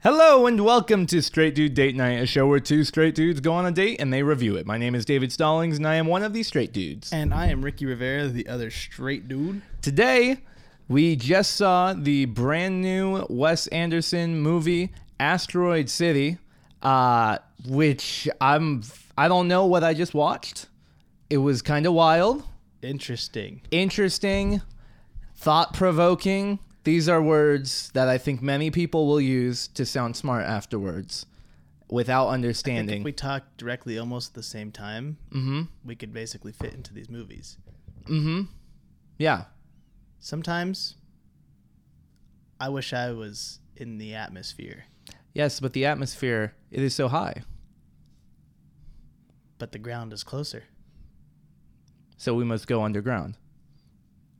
Hello and welcome to Straight Dude Date Night, a show where two straight dudes go on a date and they review it. My name is David Stallings and I am one of these straight dudes. And I am Ricky Rivera, the other straight dude. Today, we just saw the brand new Wes Anderson movie Asteroid City, uh, which I'm I don't know what I just watched. It was kind of wild, Interesting. interesting, thought-provoking. These are words that I think many people will use to sound smart afterwards without I think understanding. if we talk directly almost at the same time, mm-hmm. we could basically fit into these movies. Mm-hmm. Yeah. Sometimes I wish I was in the atmosphere, Yes, but the atmosphere it is so high. but the ground is closer. So we must go underground.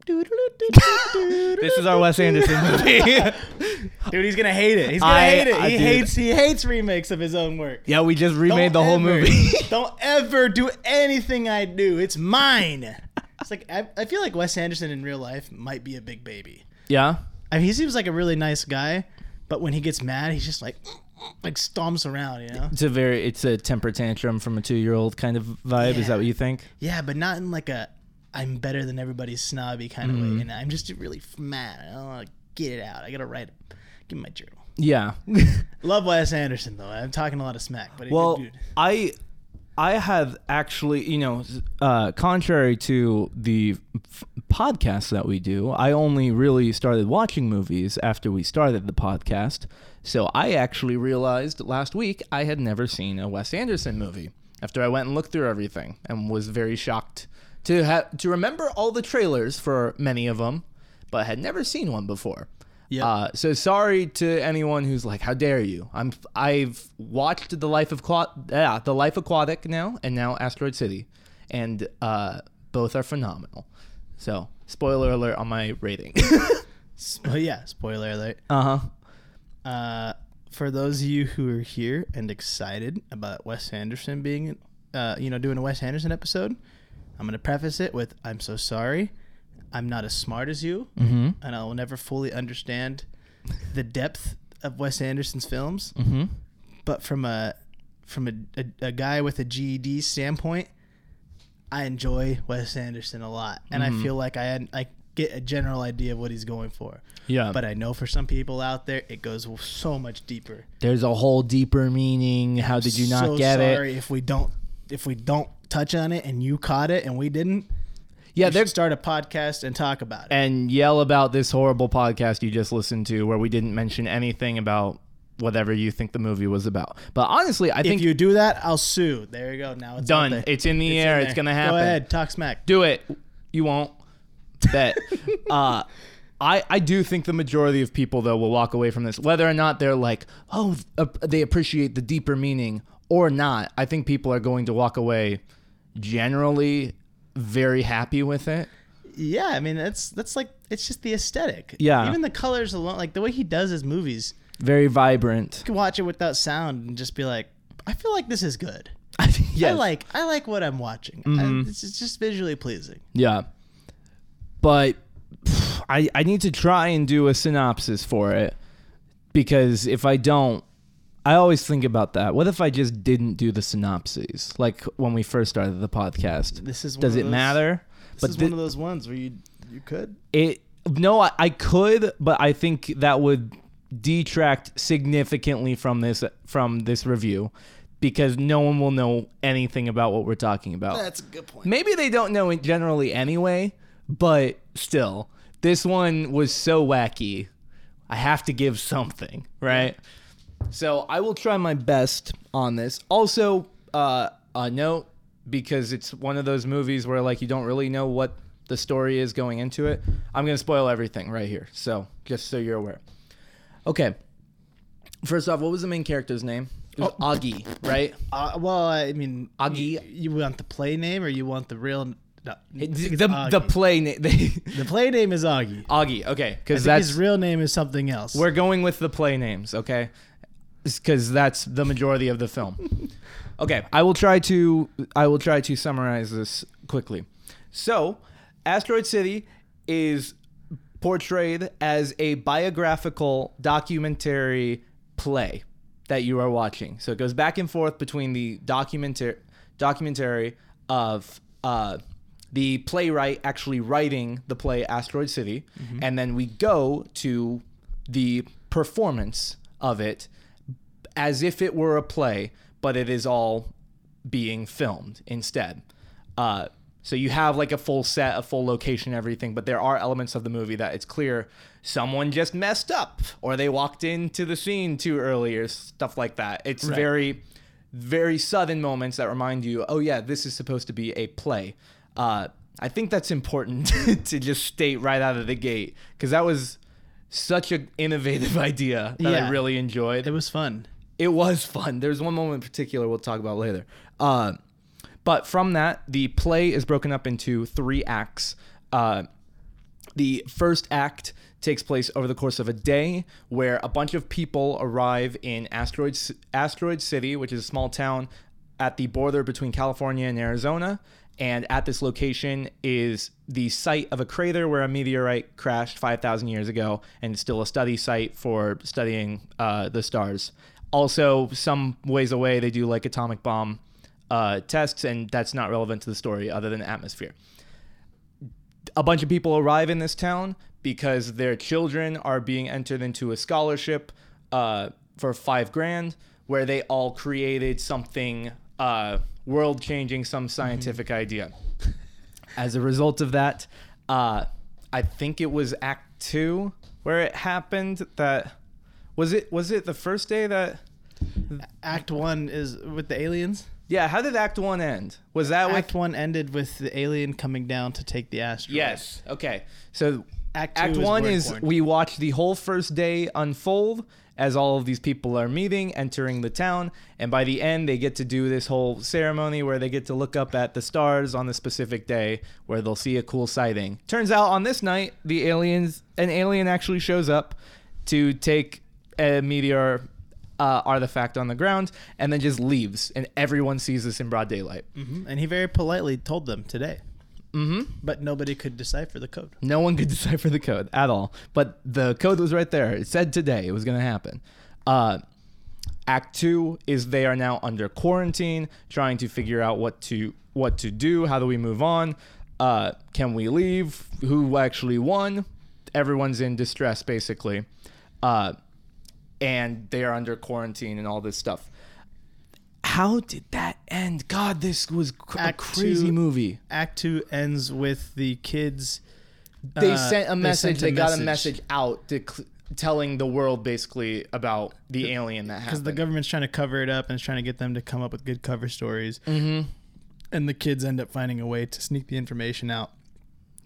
This is our Wes Anderson movie. Dude, he's gonna hate it. He's gonna I- hate it. I- he hates he hates remakes of his own work. yeah, we just remade the whole ever- movie. don't ever do anything I do. It's mine. It's like I, I feel like Wes Anderson in real life might be a big baby. yeah. I mean, he seems like a really nice guy, but when he gets mad, he's just like like stomps around, you know? It's a very it's a temper tantrum from a 2-year-old kind of vibe. Is that what you think? Yeah, but not in like a I'm better than everybody's snobby kind of Mm-hmm. way. And I'm just really mad. I don't want to get it out. I gotta write it. Give me my journal. Yeah. Love Wes Anderson though. I'm talking a lot of smack, but well, I I have actually, you know, uh, contrary to the f- podcasts that we do, I only really started watching movies after we started the podcast. So I actually realized last week I had never seen a Wes Anderson movie. After I went and looked through everything, and was very shocked to have to remember all the trailers for many of them, but had never seen one before. Yep. Uh, so sorry to anyone who's like, "How dare you?" I'm I've watched the life of Qua- yeah, the life aquatic now, and now Asteroid City, and uh, both are phenomenal. So spoiler alert on my rating. oh yeah, spoiler alert. uh huh. Uh, for those of you who are here and excited about Wes Anderson being, uh, you know, doing a Wes Anderson episode, I'm gonna preface it with I'm so sorry. I'm not as smart as you, Mm-hmm. and I will never fully understand the depth of Wes Anderson's films. Mm-hmm. But from a from a, a, a guy with a GED standpoint, I enjoy Wes Anderson a lot, and I feel like I I get a general idea of what he's going for. Yeah, But I know for some people out there, it goes so much deeper. there's a whole deeper meaning. How did you not so get it? sorry if we don't if we don't touch on it and you caught it and we didn't. Yeah, we they're start a podcast and talk about it. and yell about this horrible podcast you just listened to, where we didn't mention anything about whatever you think the movie was about. But honestly, I think if you do that, I'll sue. There you go. Now it's done. It's in the It's air. there. It's gonna happen. Go ahead, talk smack. do it. You won't. Bet. uh, I I do think the majority of people though will walk away from this, whether or not they're like, oh, uh, they appreciate the deeper meaning or not. I think people are going to walk away generally very happy with it. Yeah, I mean that's that's like it's just the aesthetic. Yeah. Even the colors alone, like the way he does his movies, Very vibrant. you can watch it without sound and just be like, I feel like this is good. yes. I like I like what I'm watching. Mhm. I, it's it's just visually pleasing. Yeah. But pff, I I need to try and do a synopsis for it because if I don't I always think about that. What if I just didn't do the synopses like when we first started the podcast? This is one Does it those- matter? This But is thi- one of those ones where you you could. It no, I, I could, but I think that would detract significantly from this from this review because no one will know anything about what we're talking about. That's a good point. Maybe they don't know it generally anyway, but still, this one was so wacky. I have to give something, right? So I will try my best on this. Also, uh, a note because it's one of those movies where like you don't really know what the story is going into it. I'm gonna spoil everything right here. So just so you're aware. Okay. First off, what was the main character's name? It was Augie, right? Uh, well, I mean, Augie. You, you want the play name or you want the real? No, The the, play name. The play name is Augie. Augie. Okay, because that's his real name is something else. we're going with the play names. Okay, because that's the majority of the film. Okay, I will try to I will try to summarize this quickly. So, Asteroid City is portrayed as a biographical documentary play that you are watching. So it goes back and forth between the documentary documentary of uh, the playwright actually writing the play Asteroid City, and then we go to the performance of it as if it were a play, but it is all being filmed instead. Uh, so you have like a full set, a full location, everything, but there are elements of the movie that it's clear someone just messed up or they walked into the scene too early or stuff like that. It's Right. very, very sudden moments that remind you, oh yeah, this is supposed to be a play. Uh, I think that's important to just state right out of the gate because that was such an innovative idea that I really enjoyed. It was fun. It was fun. There's one moment in particular we'll talk about later. Uh, but from that, the play is broken up into three acts. Uh, the first act takes place over the course of a day where a bunch of people arrive in Asteroid, Asteroid City, which is a small town at the border between California and Arizona. And at this location is the site of a crater where a meteorite crashed 5,000 years ago and it's still a study site for studying uh, the stars. Also, some ways away, they do like atomic bomb uh, tests, and that's not relevant to the story other than atmosphere a bunch of people arrive in this town because their children are being entered into a scholarship uh, for five grand, where they all created something uh, world changing, some scientific idea. As a result of that, uh, I think it was Act Two where it happened. That was it. Was it the first day that? Act one is with the aliens. Yeah. How did Act One end? Was that with? Act one ended with the alien coming down to take the asteroid. Yes. Okay. So Act two Act is one is we watch the whole first day unfold as all of these people are meeting, entering the town, and by the end they get to do this whole ceremony where they get to look up at the stars on the specific day where they'll see a cool sighting. Turns out on this night the aliens an alien actually shows up to take a meteor uh, artifact on the ground and then just leaves and everyone sees this in broad daylight. Mhm. And he very politely told them today, Mhm. but nobody could decipher the code. No one could decipher the code at all. But the code was right there. It said today it was going to happen. Uh, act two is they are now under quarantine, trying to figure out what to what to do. How do we move on? Uh, can we leave? Who actually won? Everyone's in distress, basically, uh, and they are under quarantine and all this stuff. How did that end? God, this was cr- a crazy two- movie. Act two ends with the kids. they uh, sent a message. They, sent got a message out to cl- telling the world basically about the alien that happened. because the government's trying to cover it up and it's trying to get them to come up with good cover stories. mm-hmm. And the kids end up finding a way to sneak the information out,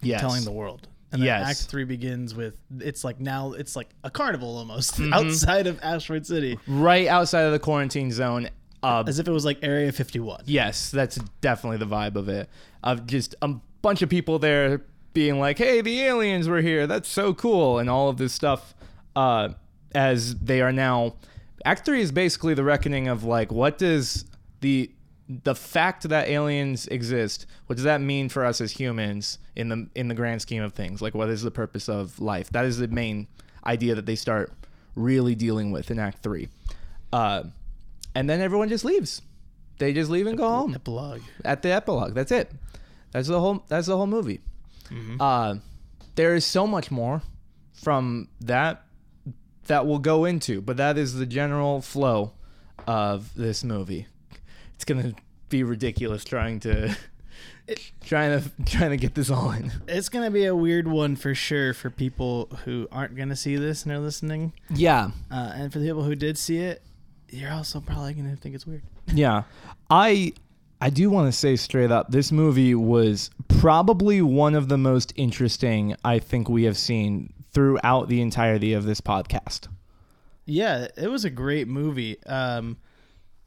Yes. telling the world. And then Yes. Act three begins with it's like now it's like a carnival almost Mm-hmm. outside of Asteroid City, right outside of the quarantine zone. Uh, as if it was like Area 51. yes, that's definitely the vibe of it. Of just a bunch of people there being like, "Hey, the aliens were here. That's so cool," and all of this stuff. Uh, as they are now, Act Three is basically the reckoning of like, what does the the fact that aliens exist what does that mean for us as humans in the in the grand scheme of things? Like what is the purpose of life? That is the main idea that they start really dealing with in act 3 uh, and then everyone just leaves. They just leave and go home. Epilogue. at the epilogue. That's it. That's the whole that's the whole movie. Uh, there is so much more from that that we'll go into but that is the general flow of this movie it's gonna be ridiculous trying to trying to trying to get this all in. It's gonna be a weird one for sure for people who aren't gonna see this and are listening, yeah. Uh, and for the people who did see it, you're also probably gonna think it's weird. yeah. I i do want to say straight up this movie was probably one of the most interesting i think we have seen throughout the entirety of this podcast. Yeah, it was a great movie. Um,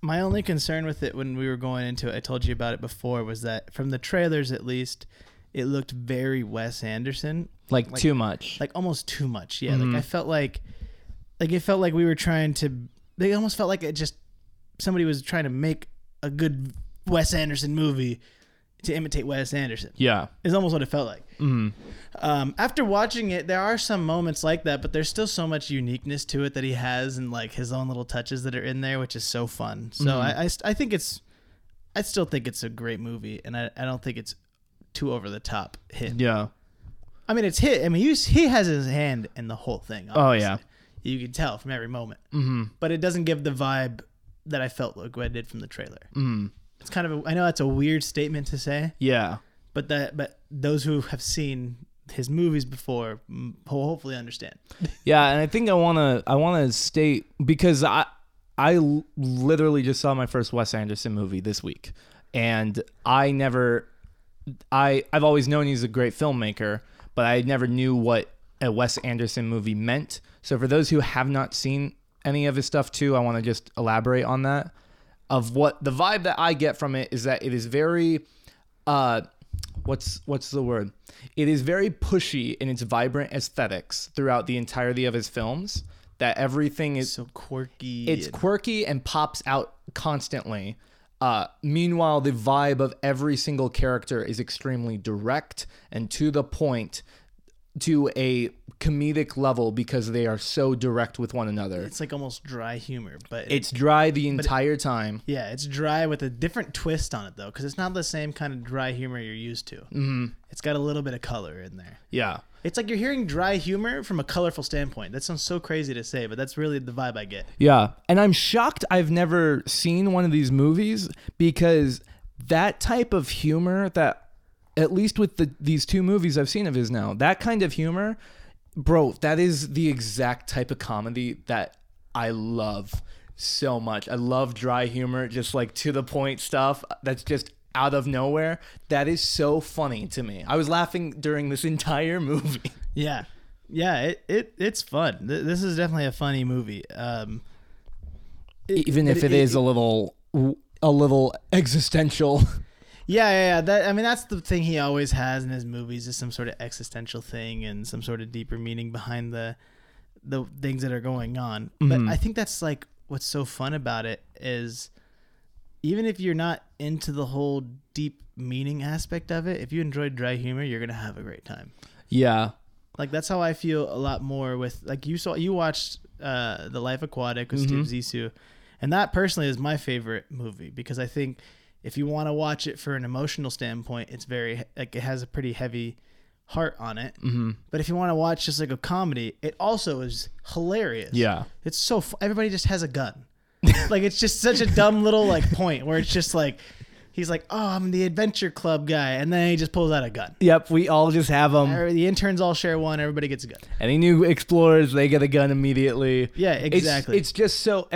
my only concern with it when we were going into it, I told you about it before, was that from the trailers at least, it looked very Wes Anderson, like, Like- too much like almost too much. Yeah, Mhm. like I felt like, like it felt like we were trying to. They almost felt like it just somebody was trying to make a good Wes Anderson movie to imitate Wes Anderson. Yeah. Is almost what it felt like. Mm. Um, after watching it, there are some moments like that, but there's still so much uniqueness to it that he has, and like his own little touches that are in there, which is so fun. So Mhm. I, I, I think it's, I still think it's a great movie, and I, I don't think it's too over the top hit. Yeah. I mean, it's hit. I mean, he's, he has his hand in the whole thing. Oh, yeah. you can tell from every moment, Mm-hmm. but it doesn't give the vibe that I felt like what I did from the trailer. Mm. It's kind of, a, I know that's a weird statement to say, Yeah. but that, but those who have seen his movies before mm, will hopefully understand. Yeah, and I think I want to I want to state because I I literally just saw my first Wes Anderson movie this week. And I never I I've always known he's a great filmmaker, but I never knew what a Wes Anderson movie meant. So for those who have not seen any of his stuff too, I want to just elaborate on that. Of what the vibe that I get from it is that it is very uh what's what's the word? It is very pushy in its vibrant aesthetics throughout the entirety of his films. That everything is so quirky. it's quirky and pops out constantly. Uh, meanwhile, the vibe of every single character is extremely direct and to the point to a comedic level because they are so direct with one another. it's like almost dry humor, but It's dry the entire time. yeah, it's dry with a different twist on it though, because it's not the same kind of dry humor you're used to. Mm-hmm. It's got a little bit of color in there. Yeah. It's like you're hearing dry humor from a colorful standpoint. That sounds so crazy to say, but that's really the vibe I get. Yeah. And I'm shocked I've never seen one of these movies because that type of humor that at least with the these two movies I've seen of his now, that kind of humor, bro, that is the exact type of comedy that I love so much. I love dry humor, just like to the point stuff that's just out of nowhere. That is so funny to me. I was laughing during this entire movie. Yeah, yeah, it, it it's fun. Th- This is definitely a funny movie. Um, Even if it is a little a little existential. Yeah, yeah, yeah. That I mean, that's the thing he always has in his movies is some sort of existential thing and some sort of deeper meaning behind the the things that are going on. But Mhm. I think that's like what's so fun about it is even if you're not into the whole deep meaning aspect of it, if you enjoy dry humor, you're gonna have a great time. Yeah. Like that's how I feel a lot more with like you saw you watched uh The Life Aquatic with Mhm. Steve Zissou. And that personally is my favorite movie because I think if you want to watch it for an emotional standpoint, it's very like it has a pretty heavy heart on it. hmm But if you want to watch just like a comedy, it also is hilarious. Yeah. It's so fu- everybody just has a gun. like it's just such a dumb little like point where it's just like he's like, "Oh, I'm the adventure club guy." And then he just pulls out a gun. Yep. We all just have them. The interns all share one, everybody gets a gun. Any new explorers, they get a gun immediately. Yeah, It's- exactly. It's, just so.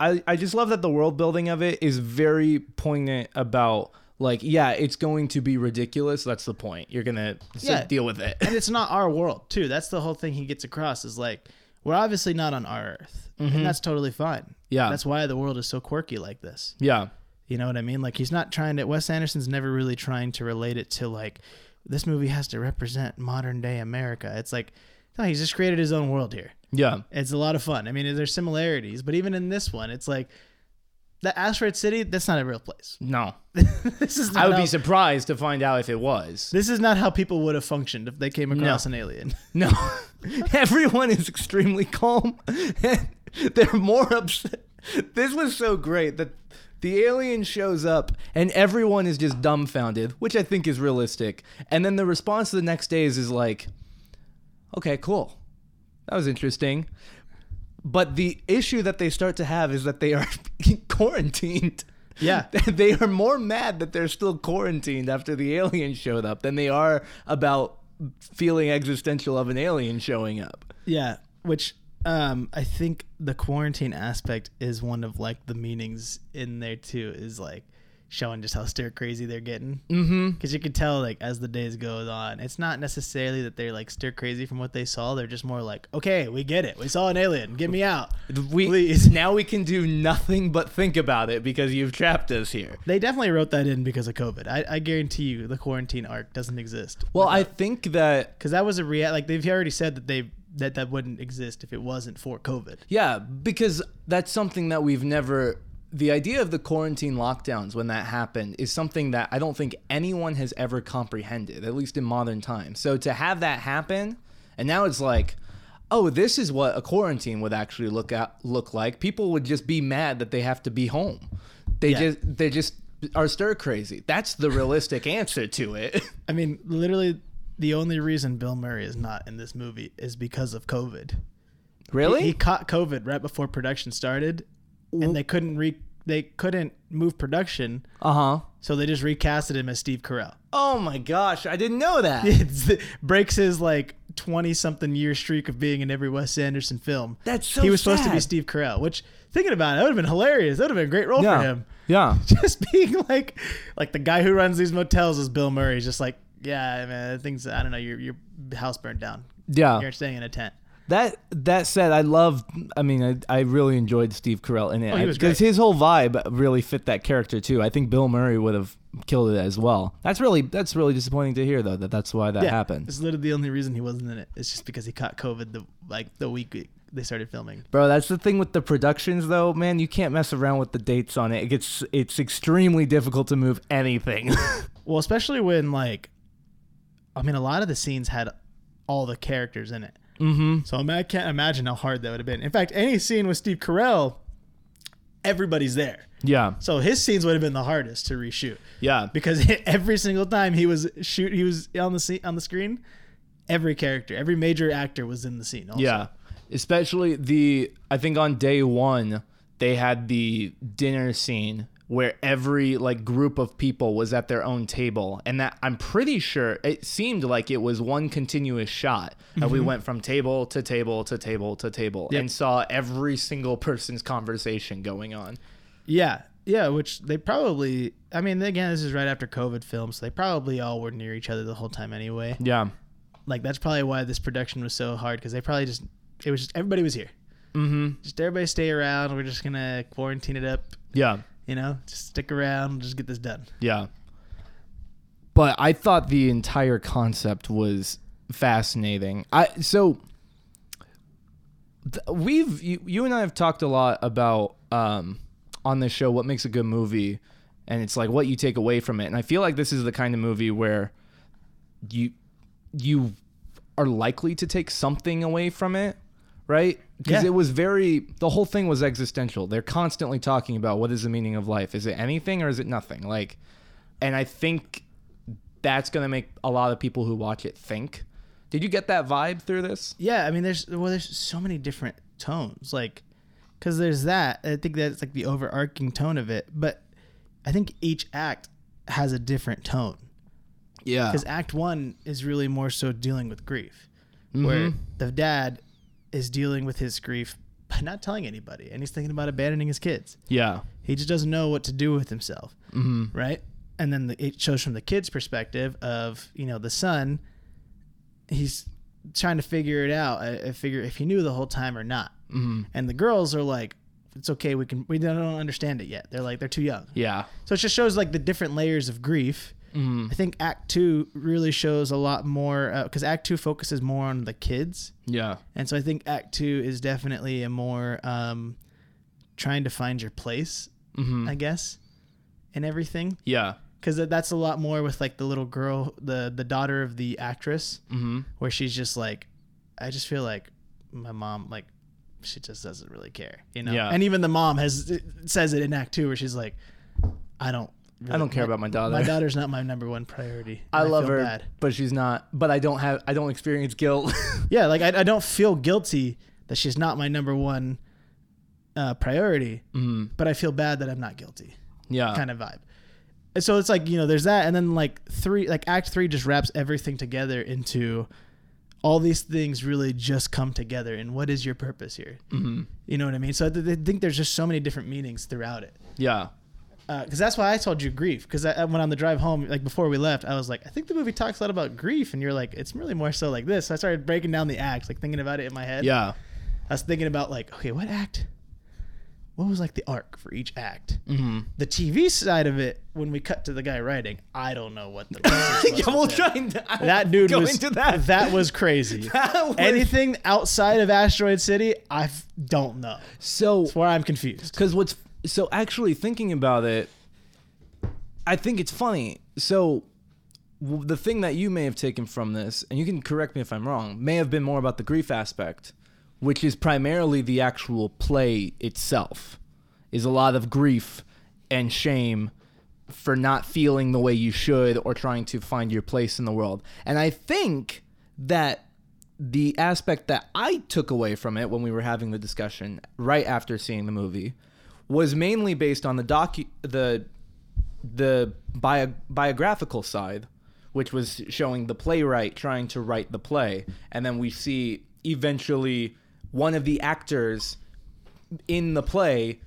I I just love that the world building of it is very poignant about like yeah, it's going to be ridiculous. That's the point. You're gonna Yeah. deal with it. and it's not our world too. That's the whole thing he gets across is like we're obviously not on our earth, and that's totally fine. Mm-hmm. Yeah. that's why the world is so quirky like this. yeah. You know what I mean? Like he's not trying to. Wes Anderson's never really trying to relate it to like this movie has to represent modern day America. It's like no, he's just created his own world here. Yeah. It's a lot of fun. I mean, there's similarities, but even in this one, it's like the asteroid city. That's not a real place. No. this is. I would not- be surprised to find out if it was. This is not how people would have functioned if they came across an alien. No. Everyone is extremely calm. and They're more upset. This was so great that the alien shows up and everyone is just dumbfounded, which I think is realistic. And then the response the next day is, is like, okay, cool. That was interesting. But the issue that they start to have is that they are quarantined. Yeah. they are more mad that they're still quarantined after the alien showed up than they are about feeling existential of an alien showing up. Yeah, which um I think the quarantine aspect is one of like the meanings in there too is like showing just how stir crazy they're getting. Mm-hmm. because you can tell like as the days goes on it's not necessarily that they're like stir crazy from what they saw. They're just more like okay we get it. We saw an alien. Get me out. We Please. now we can do nothing but think about it because you've trapped us here. they definitely wrote that in because of covid. I, I guarantee you the quarantine arc doesn't exist. Well, I think that because that was a rea like they've already said that they that that wouldn't exist if it wasn't for covid. Yeah, because that's something that we've never the idea of the quarantine lockdowns when that happened is something that I don't think anyone has ever comprehended, at least in modern times. So to have that happen, and now it's like, oh, this is what a quarantine would actually look at look like. People would just be mad that they have to be home. They Yeah. just they just are stir crazy. That's the realistic answer to it. I mean, literally, the only reason Bill Murray is not in this movie is because of COVID. really? He, he caught COVID right before production started, and they couldn't re they couldn't move production, uh huh. so they just recasted him as Steve Carell. Oh my gosh, I didn't know that. It's, breaks his like twenty something year streak of being in every Wes Anderson film. That's so he was supposed to be. Steve Carell, which thinking about it, that would have been hilarious. That would have been a great role for him. Yeah. Just being like like the guy who runs these motels is Bill Murray. He's just like, yeah, man, things I don't know, your your house burned down. Yeah. You're staying in a tent. That that said, I love. I mean, I, I really enjoyed Steve Carell in it Oh, he was because great. his whole vibe really fit that character too. I think Bill Murray would have killed it as well. That's really that's really disappointing to hear though that that's why that happened, It's literally the only reason he wasn't in it. It's just because he caught COVID the like the week they started filming. bro. That's the thing with the productions though, man. You can't mess around with the dates on it. It gets it's extremely difficult to move anything. Well, especially when like, I mean, a lot of the scenes had all the characters in it. Mm-hmm. So I can't imagine how hard that would have been. In fact, any scene with Steve Carell, everybody's there. Yeah, So his scenes would have been the hardest to reshoot yeah, because every single time he was shoot, he was on the scene on the screen. Every character, every major actor was in the scene. Also. Yeah, especially the I think on day one they had the dinner scene where every like group of people was at their own table, and that I'm pretty sure it seemed like it was one continuous shot, and we went from table to table to table to table, Yep. and saw every single person's conversation going on. Yeah, yeah. Which they probably. I mean, again, this is right after COVID film, so they probably all were near each other the whole time anyway. Yeah. Like that's probably why this production was so hard because they probably just it was just everybody was here. Mm-hmm. Just everybody stay around. We're just gonna quarantine it up. Yeah. You know, just stick around. Just get this done. Yeah. But I thought the entire concept was fascinating. I so th- we've you, you and I have talked a lot about um on this show what makes a good movie and it's like what you take away from it. And I feel like this is the kind of movie where you you are likely to take something away from it, right? Because Yeah. it was very the whole thing was existential. They're constantly talking about what is the meaning of life? Is it anything or is it nothing? Like and I think that's going to make a lot of people who watch it think. Did you get that vibe through this? Yeah, I mean, there's well, there's so many different tones, like, because there's that. I think that's like the overarching tone of it, but I think each act has a different tone. Yeah. Because Act One is really more so dealing with grief, where Mhm. the dad is dealing with his grief by not telling anybody, and he's thinking about abandoning his kids. Yeah. He just doesn't know what to do with himself, Mhm. right? And then the, it shows from the kid's perspective of you know the son. He's trying to figure it out. I, I figure if he knew the whole time or not. Mhm. And the girls are like, "It's okay. We can. We don't understand it yet. They're like they're too young." Yeah. So it just shows like the different layers of grief. Mhm. I think Act Two really shows a lot more because Act Two focuses more on the kids, Yeah. and so I think Act Two is definitely a more um, trying to find your place, Mhm. I guess, and everything. Yeah. Because that's a lot more with like the little girl, the the daughter of the actress, Mhm. where she's just like, I just feel like my mom like she just doesn't really care, you know. Yeah. And even the mom has says it in Act Two, where she's like, I don't. I don't care about my daughter. My daughter's not my number one priority. I love her, bad. but she's not. But I don't have. I don't experience guilt. Yeah, like I, I don't feel guilty that she's not my number one uh, priority, Mhm. but I feel bad that I'm not guilty. Yeah. kind of vibe. And so it's like you know, there's that, and then like three, like Act Three just wraps everything together into all these things really just come together. And what is your purpose here? Mhm. You know what I mean? So I, th- I think there's just so many different meanings throughout it. Yeah. Because that's why I told you grief. Because I, I went on the drive home, like before we left, I was like, I think the movie talks a lot about grief, and you're like, it's really more so like this. So I started breaking down the acts, like thinking about it in my head. Yeah. I was thinking about like, okay, what act? What was like the arc for each act? Mhm. The TV side of it, when we cut to the guy writing, I don't know what the yeah, we'll try and That dude was into that. that was crazy. That was- Anything outside of Asteroid City, I f- don't know. so That's where I'm confused. because what's so actually thinking about it, I think it's funny. So the thing that you may have taken from this, and you can correct me if I'm wrong, may have been more about the grief aspect, which is primarily the actual play itself. Is a lot of grief and shame for not feeling the way you should or trying to find your place in the world. And I think that the aspect that I took away from it when we were having the discussion right after seeing the movie was mainly based on the docu the the bio- biographical side, which was showing the playwright trying to write the play, and then we see eventually one of the actors in the play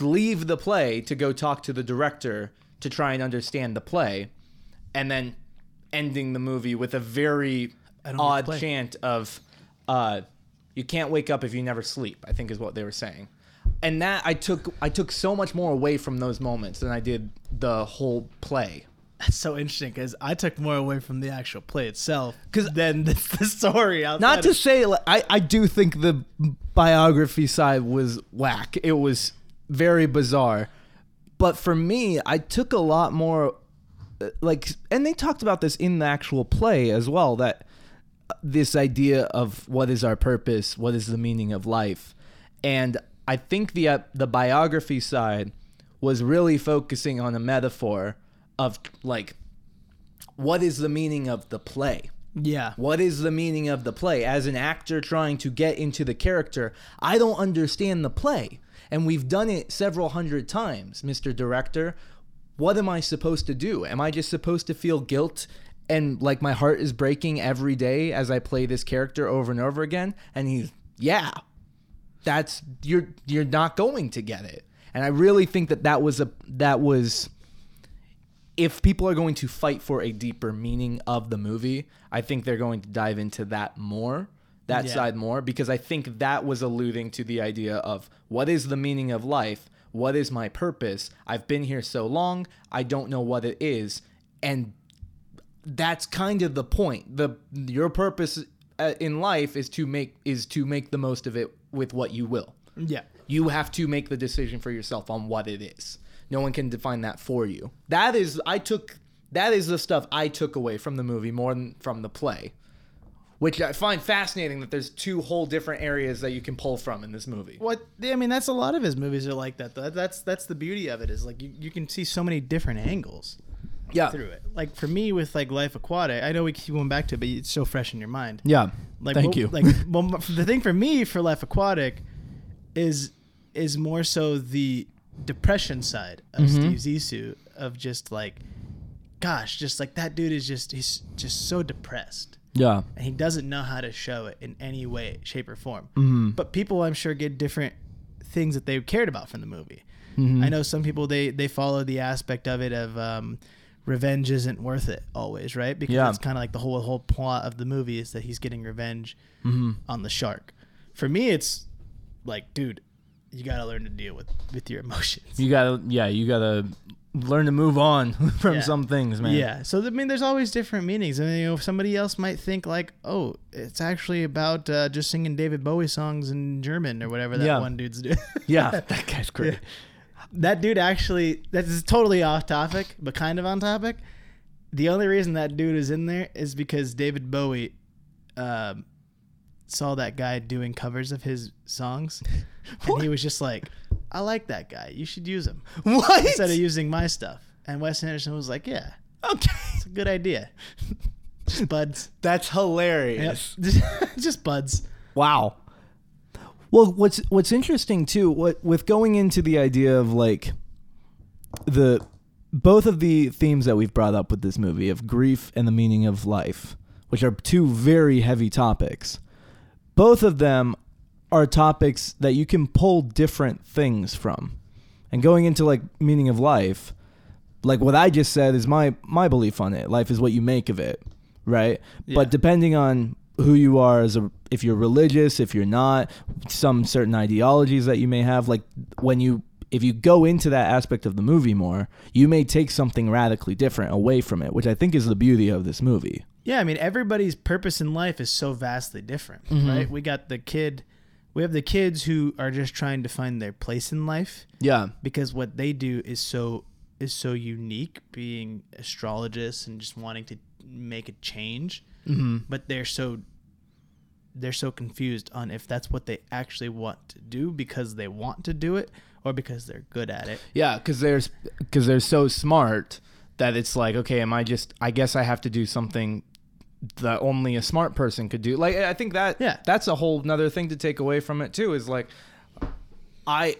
leave the play to go talk to the director to try and understand the play, and then ending the movie with a very odd chant of uh, "You can't wake up if you never sleep." I think is what they were saying, and that I took I took so much more away from those moments than I did the whole play. That's so interesting because I took more away from the actual play itself because than the, the story. outside Not of- to say like, I I do think the biography side was whack. It was very bizarre, but for me, I took a lot more uh, like, and they talked about this in the actual play as well. That uh, this idea of what is our purpose, what is the meaning of life, and I think the uh, the biography side was really focusing on a metaphor of like what is the meaning of the play yeah, what is the meaning of the play? As an actor trying to get into the character, I don't understand the play. And we've done it several hundred times, Mr. Director. What am I supposed to do? Am I just supposed to feel guilt and like my heart is breaking every day as I play this character over and over again? And he's, yeah, that's you're you're not going to get it. And I really think that that was a that was if people are going to fight for a deeper meaning of the movie, I think they're going to dive into that more, that Yeah. side more, because I think that was alluding to the idea of what is the meaning of life? What is my purpose? I've been here so long, I don't know what it is. And that's kind of the point. The your purpose uh, in life is to make is to make the most of it with what you will. yeah. You have to make the decision for yourself on what it is. No one can define that for you. That is I took that is the stuff I took away from the movie more than from the play. Which I find fascinating that there's two whole different areas that you can pull from in this movie. What I mean, that's a lot of his movies are like that. Though. That's that's the beauty of it is like you, you can see so many different angles Yeah. through it. Like for me with like Life Aquatic, I know we keep going back to it, but it's so fresh in your mind. Yeah. Like Thank what- you. Like well, the thing for me for Life Aquatic is is more so the depression side of Mm-hmm. Steve Zissou of just like, gosh, just like that dude is just he's just so depressed yeah. and he doesn't know how to show it in any way, shape, or form. Mm-hmm. But people, I'm sure, get different things that they cared about from the movie. Mm-hmm. I know some people they they follow the aspect of it of um, revenge isn't worth it always, right? Because Yeah. it's kind of like the whole whole plot of the movie is that he's getting revenge Mm-hmm. on the shark. For me, it's like, dude, you got to learn to deal with with your emotions. You gotta yeah, you gotta learn to move on from Yeah. some things, man. Yeah. So I mean, there's always different meanings. I mean, you know, somebody else might think like, oh, it's actually about uh, just singing David Bowie songs in German or whatever that Yeah. one dude's doing. Yeah. That guy's great. That dude actually, that is totally off topic, but kind of on topic. The only reason that dude is in there is because David Bowie um, saw that guy doing covers of his songs, and he was just like, "I like that guy. You should use him What? instead of using my stuff." And Wes Anderson was like, "Yeah, okay. it's a good idea." Just buds. That's Yep. hilarious. just buds. Wow. Well, what's what's interesting too, what with going into the idea of like the both of the themes that we've brought up with this movie of grief and the meaning of life, which are two very heavy topics. Both of them are topics that you can pull different things from. And going into like meaning of life, like what I just said is my my belief on it. Life is what you make of it, right? Yeah. But depending on who you are as a if you're religious, if you're not, some certain ideologies that you may have like when you if you go into that aspect of the movie more, you may take something radically different away from it, which I think is the beauty of this movie. Yeah, I mean everybody's purpose in life is so vastly different, Mm-hmm. right? We got the kid we have the kids who are just trying to find their place in life Yeah. because what they do is so is so unique being astrologists and just wanting to make a change Mm-hmm. but they're so they're so confused on if that's what they actually want to do because they want to do it or because they're good at it Yeah, because there's because they're so smart that it's like, okay, am I just? I guess I have to do something that only a smart person could do. Like, I think that Yeah. that's a whole nother thing to take away from it too. Is like, I,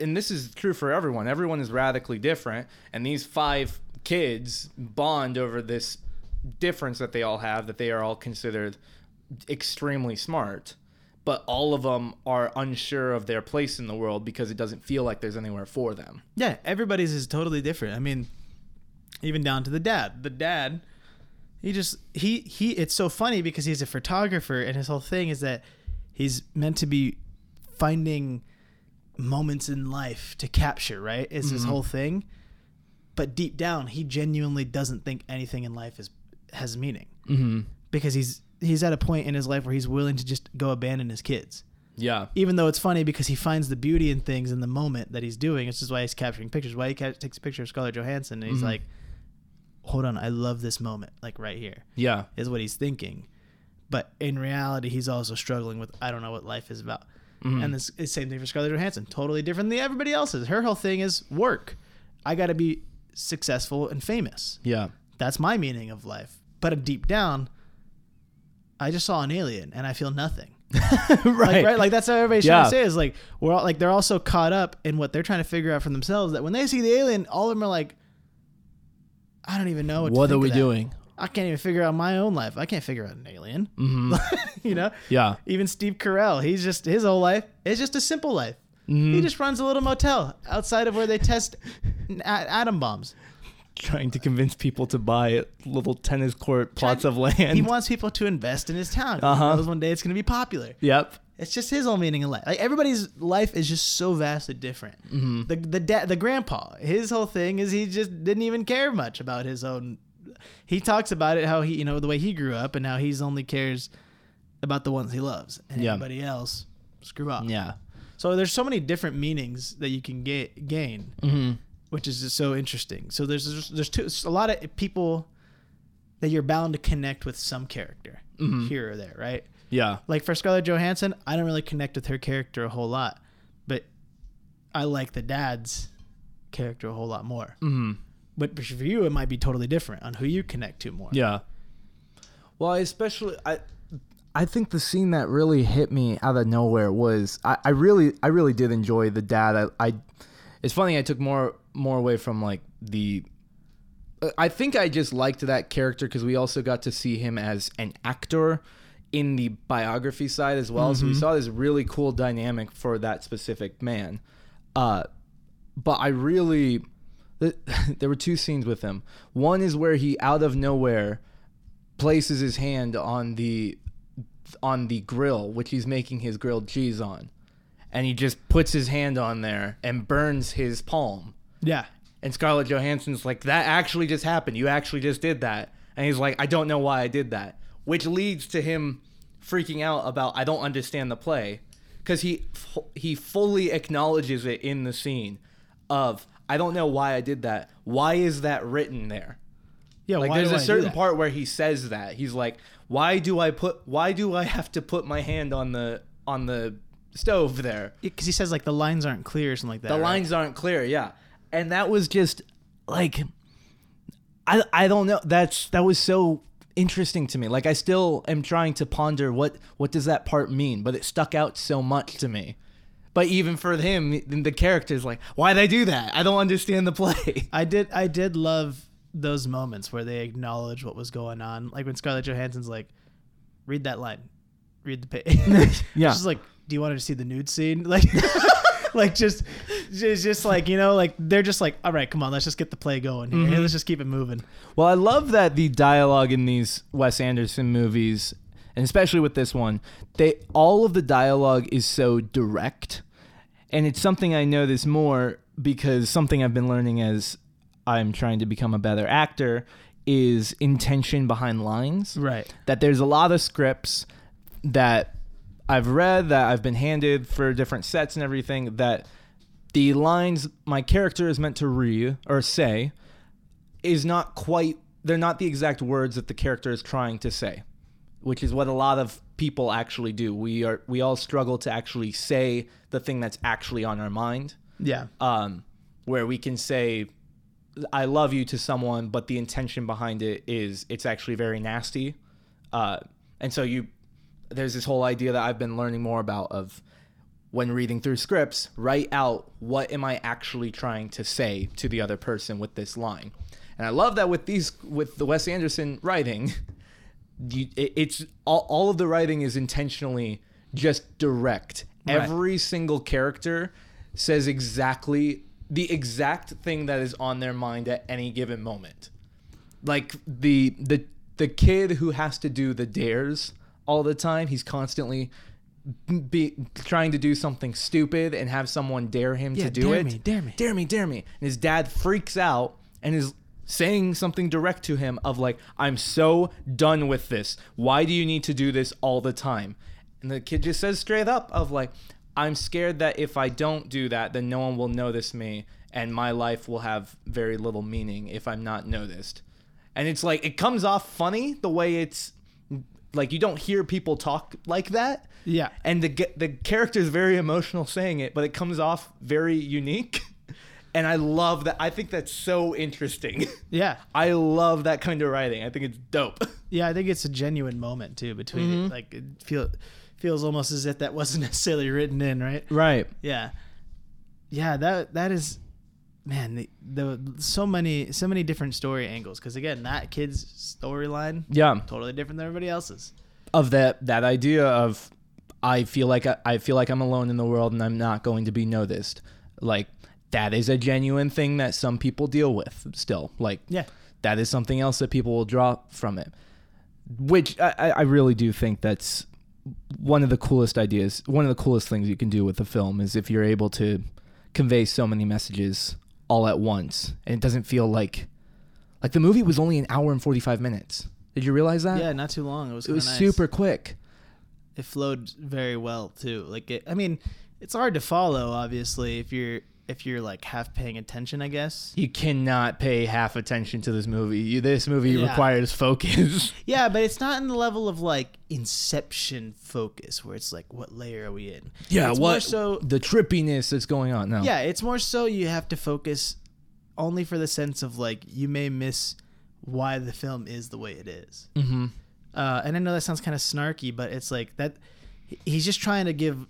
and this is true for everyone. Everyone is radically different, and these five kids bond over this difference that they all have. That they are all considered extremely smart. But all of them are unsure of their place in the world because it doesn't feel like there's anywhere for them. Yeah, everybody's is totally different. I mean, even down to the dad. The dad, he just he he. It's so funny because he's a photographer, and his whole thing is that he's meant to be finding moments in life to capture. Right, is his mm-hmm. whole thing. But deep down, he genuinely doesn't think anything in life is has meaning Mm-hmm. because he's he's at a point in his life where he's willing to just go abandon his kids Yeah. even though it's funny because he finds the beauty in things in the moment that he's doing. This is why he's capturing pictures. Why he ca- takes a picture of Scarlett Johansson and he's Mhm. like, "Hold on, I love this moment, like right here," Yeah. is what he's thinking. But in reality, he's also struggling with I don't know what life is about. Mhm. And this is same thing for Scarlett Johansson. Totally different than everybody else's. Her whole thing is work. I got to be successful and famous. Yeah. That's my meaning of life. But deep down, I just saw an alien and I feel nothing. right. Like, right? Like that's how everybody's Yeah. trying to say is like we're all like they're all so caught up in what they're trying to figure out for themselves that when they see the alien, all of them are like, I don't even know what. to What are we doing? I can't even figure out my own life. I can't figure out an alien. Mm-hmm. you know, yeah. even Steve Carell, he's just his whole life is just a simple life. Mhm. He just runs a little motel outside of where they test atom bombs. Trying to convince people to buy little tennis court plots of land. He wants people to invest in his town. Uh-huh. One day it's going to be popular. yep. It's just his own meaning in life. Like everybody's life is just so vastly different. Mm-hmm. The the dad, the grandpa, his whole thing is he just didn't even care much about his own. He talks about it how he you know the way he grew up and how he's only cares about the ones he loves and Yeah. everybody else screw up. Yeah. So there's so many different meanings that you can get gain, Mm-hmm. Which is just so interesting. So there's there's, there's two, a lot of people that you're bound to connect with some character Mhm. here or there, right? Yeah. Like for Scarlett Johansson, I don't really connect with her character a whole lot, but I like the dad's character a whole lot more. Mm-hmm. But for you, it might be totally different on who you connect to more. Yeah. Well, I especially I I think the scene that really hit me out of nowhere was I, I really I really did enjoy the dad. I, I it's funny I took more more away from like the I think I just liked that character because we also got to see him as an actor in the biography side as well. So we saw this really cool dynamic for that specific man. Uh, but I really, th- there were two scenes with him. One is where he out of nowhere places his hand on the on the grill, which he's making his grilled cheese on, and he just puts his hand on there and burns his palm. Yeah. And Scarlett Johansson's like, that actually just happened. You actually just did that. And he's like, I don't know why I did that. Which leads to him freaking out about, I don't understand the play. Because he, he fully acknowledges it in the scene of, I don't know why I did that. Why is that written there? Yeah. Like there's a I certain part where he says that. He's like, why do I put, why do I have to put my hand on the, on the stove there? because he says like the lines aren't clear or something like that. The right? lines aren't clear, yeah. And that was just like I I don't know. That's that was so interesting to me. Like I still am trying to ponder what what does that part mean, but it stuck out so much to me. But even for him, the character's like, why they do that? I don't understand the play. I did. I did love those moments where they acknowledge what was going on. Like when Scarlett Johansson's like, "Read that line, read the page." Yeah. She's like, "Do you want to see the nude scene?" Like, like just, just, just like you know, like they're just like, "All right, come on, let's just get the play going here. Mm-hmm. Let's just keep it moving." Well, I love that the dialogue in these Wes Anderson movies, and especially with this one, they all of the dialogue is so direct, and it's something I notice more because something I've been learning as I'm trying to become a better actor is intention behind lines. Right. That there's a lot of scripts that I've read that I've been handed for different sets and everything that the lines my character is meant to read or say is not quite they're not the exact words that the character is trying to say, which is what a lot of people actually do. We are we all struggle to actually say the thing that's actually on our mind. Yeah. Um, where we can say I love you to someone, but the intention behind it is it's actually very nasty. Uh, and so you there's this whole idea that I've been learning more about of when reading through scripts, write out what am I actually trying to say to the other person with this line. And I love that with these with the Wes Anderson writing, you, it, it's all, all of the writing is intentionally just direct. Right. Every single character says exactly the exact thing that is on their mind at any given moment. Like the the the kid who has to do the dares all the time, he's constantly be trying to do something stupid and have someone dare him Yeah, to do dare it. me, dare me. Dare me, dare me. And his dad freaks out and is saying something direct to him of like, I'm so done with this. Why do you need to do this all the time? And the kid just says straight up of like, I'm scared that if I don't do that, then no one will notice me and my life will have very little meaning if I'm not noticed. And it's like it comes off funny the way it's like you don't hear people talk like that. Yeah. And the the character is very emotional saying it, but it comes off very unique. And I love that. I think that's so interesting. Yeah. I love that kind of writing. I think it's dope. Yeah, I think it's a genuine moment too between Mm-hmm. it. Like it feel feels almost as if that wasn't necessarily written in, right? Right. Yeah. Yeah, that that is man, the, the so many so many different story angles cuz again, that kid's storyline Yeah. totally different than everybody else's. Of that that idea of I feel like I, I feel like I'm alone in the world and I'm not going to be noticed. Like that is a genuine thing that some people deal with still. Like Yeah. that is something else that people will draw from it. Which I, I I really do think that's one of the coolest ideas. One of the coolest things you can do with a film is if you're able to convey so many messages all at once, and it doesn't feel like like the movie was only an hour and forty five minutes. Did you realize that? Yeah, not too long. It was it was nice. super quick. it flowed very well too. Like it, I mean, it's hard to follow obviously if you're if you're like half paying attention, I guess. You cannot pay half attention to this movie. You, this movie Yeah. requires focus. Yeah, but it's not in the level of like Inception focus where it's like what layer are we in? Yeah, it's more so the trippiness that's going on now? Yeah, it's more so you have to focus only for the sense of like you may miss why the film is the way it is. Mm-hmm. Uh, and I know that sounds kind of snarky, but it's like that. He's just trying to give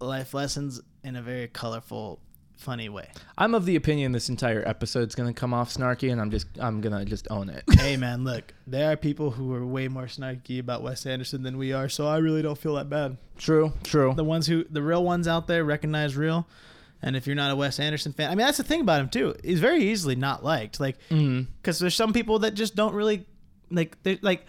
life lessons in a very colorful, funny way. I'm of the opinion this entire episode's gonna come off snarky, and I'm just I'm gonna just own it. hey man, look, there are people who are way more snarky about Wes Anderson than we are, so I really don't feel that bad. true, true. The ones who, the real ones out there, recognize real. And if you're not a Wes Anderson fan, I mean, that's the thing about him too. He's very easily not liked, like, because there's some people that just don't really like, like,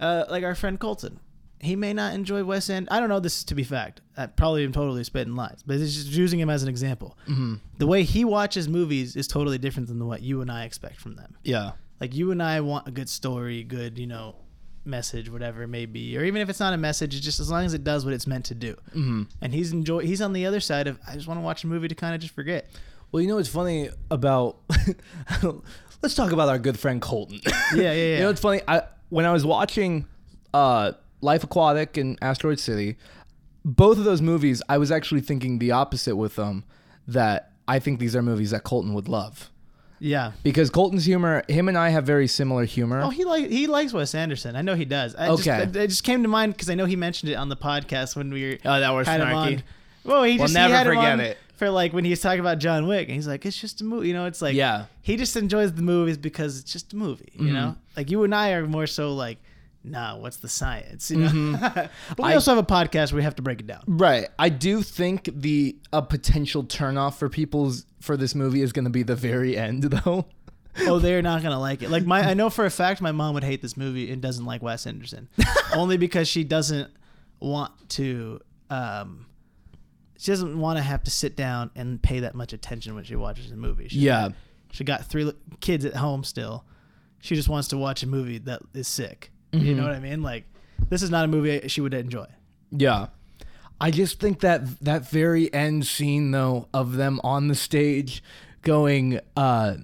uh, like our friend Colton. He may not enjoy Wes Anderson. I don't know this is to be fact. I probably am totally spitting lies, but it's just using him as an example. Mhm. The way he watches movies is totally different than what you and I expect from them. Yeah. Like you and I want a good story, good, you know, message, whatever it may be, or even if it's not a message, it's just as long as it does what it's meant to do. Mm-hmm. And he's enjoy. He's on the other side of I just want to watch a movie to kind of just forget. Well, you know what's funny about? Let's talk about our good friend Colton. Yeah, yeah, yeah. You know what's funny? I when I was watching uh, Life Aquatic and Asteroid City, both of those movies, I was actually thinking the opposite with them. That I think these are movies that Colton would love yeah. because Colton's humor, him and I have very similar humor. Oh, he like he likes Wes Anderson. I know he does. I Okay. it, it just came to mind because I know he mentioned it on the podcast when we were Oh, that was had him snarky. on. Well, he We'll just never he forget it. for like when he's talking about John Wick, and he's like, "It's just a movie." You know, it's like Yeah. he just enjoys the movies because it's just a movie. You Mhm. know, like you and I are more so like, "Nah, what's the science?" You know. Mhm. but we I- also have a podcast where we have to break it down. Right. I do think the a potential turnoff for people's for this movie is going to be the very end, though. oh, they're not gonna like it. Like my, I know for a fact my mom would hate this movie and doesn't like Wes Anderson, only because she doesn't want to. Um, she doesn't want to have to sit down and pay that much attention when she watches a movie. She's Yeah. she got three kids at home still. She just wants to watch a movie that is sick. You Mhm. know what I mean? Like this is not a movie she would enjoy. Yeah. I just think that that very end scene though of them on the stage going uh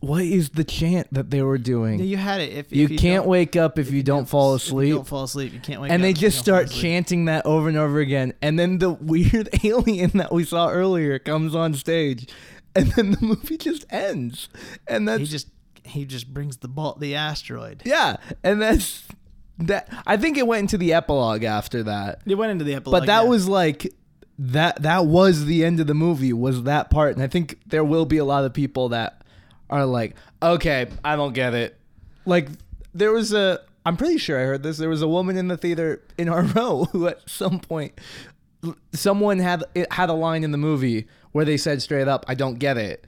what is the chant that they were doing? Yeah, you had it. If, you, if can't wake up if, you don't fall if you asleep. don't fall asleep. You can't wake and up they just start chanting that over and over again. And then the weird alien that we saw earlier comes on stage. And then the movie just ends. And that's He just he just brings the ball, the asteroid. yeah. And that's that I think it went into the epilogue after that. It went into the epilogue. But that yeah. was like that that was the end of the movie was that part and I think there will be a lot of people that are like, "Okay, I don't get it." Like there was a I'm pretty sure I heard this. There was a woman in the theater in our row who at some point someone had it had a line in the movie where they said straight up, "I don't get it."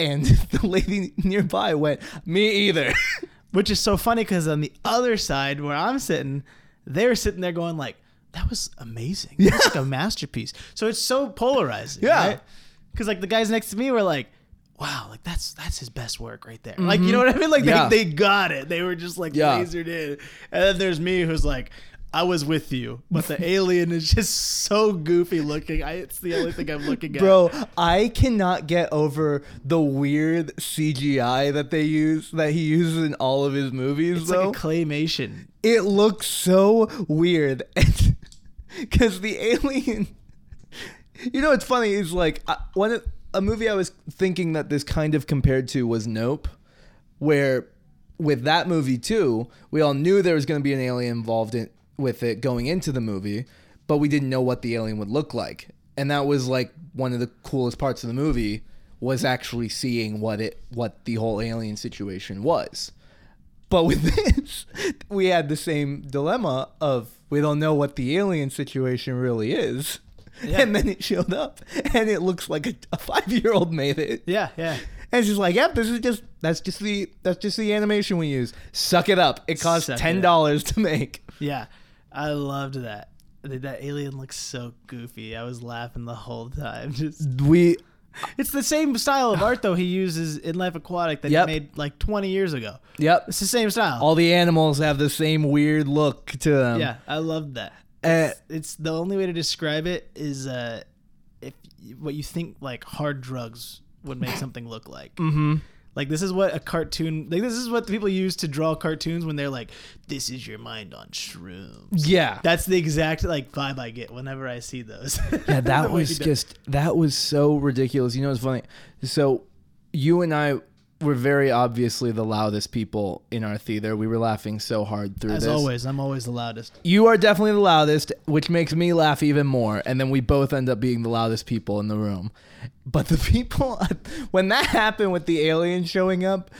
And the lady nearby went, "Me either." which is so funny because on the other side where I'm sitting, they were sitting there going like, "That was amazing. Yeah. That's like a masterpiece." So it's so polarizing. Yeah. Because like the guys next to me were like, "Wow, like that's that's his best work right there." Like you mm-hmm. know what I mean? Like Yeah. they, they got it. They were just like Yeah. lasered in. And then there's me who's like. I was with you, but the alien is just so goofy looking. I, it's the only thing I'm looking at. Bro, I cannot get over the weird CGI that they use that he uses in all of his movies it's though. like a claymation. it looks so weird because the alien you know what's funny is like I- one a movie i was thinking that this kind of compared to was nope where with that movie too we all knew there was going to be an alien involved in with it going into the movie but we didn't know what the alien would look like and that was like one of the coolest parts of the movie was actually seeing what it what the whole alien situation was but with this, we had the same dilemma of we don't know what the alien situation really is. Yeah. And then it showed up and it looks like a, a five year old made it. Yeah, yeah. And she's like, yep, this is just that's just the that's just the animation we use. Suck it up. It costs Suck ten up. dollars to make. Yeah, I loved that. That alien looks so goofy. I was laughing the whole time. Just We it's the same style of art though he uses in Life Aquatic that Yep. he made like 20 years ago. yep. It's the same style. All the animals have the same weird look to them. yeah, I loved that. Uh, It's, it's the only way to describe it is uh, if what you think like hard drugs would make something look like. Mm-hmm. Like this is what a cartoon like this is what the people use to draw cartoons when they're like, "This is your mind on shrooms." Yeah. That's the exact like vibe I get whenever I see those. Yeah, that was just that was so ridiculous. You know, it's funny. So you and I were very obviously the loudest people in our theater. We were laughing so hard through this As this. always, I'm always the loudest. You are definitely the loudest, which makes me laugh even more. And then we both end up being the loudest people in the room. But the people, when that happened with the alien showing up,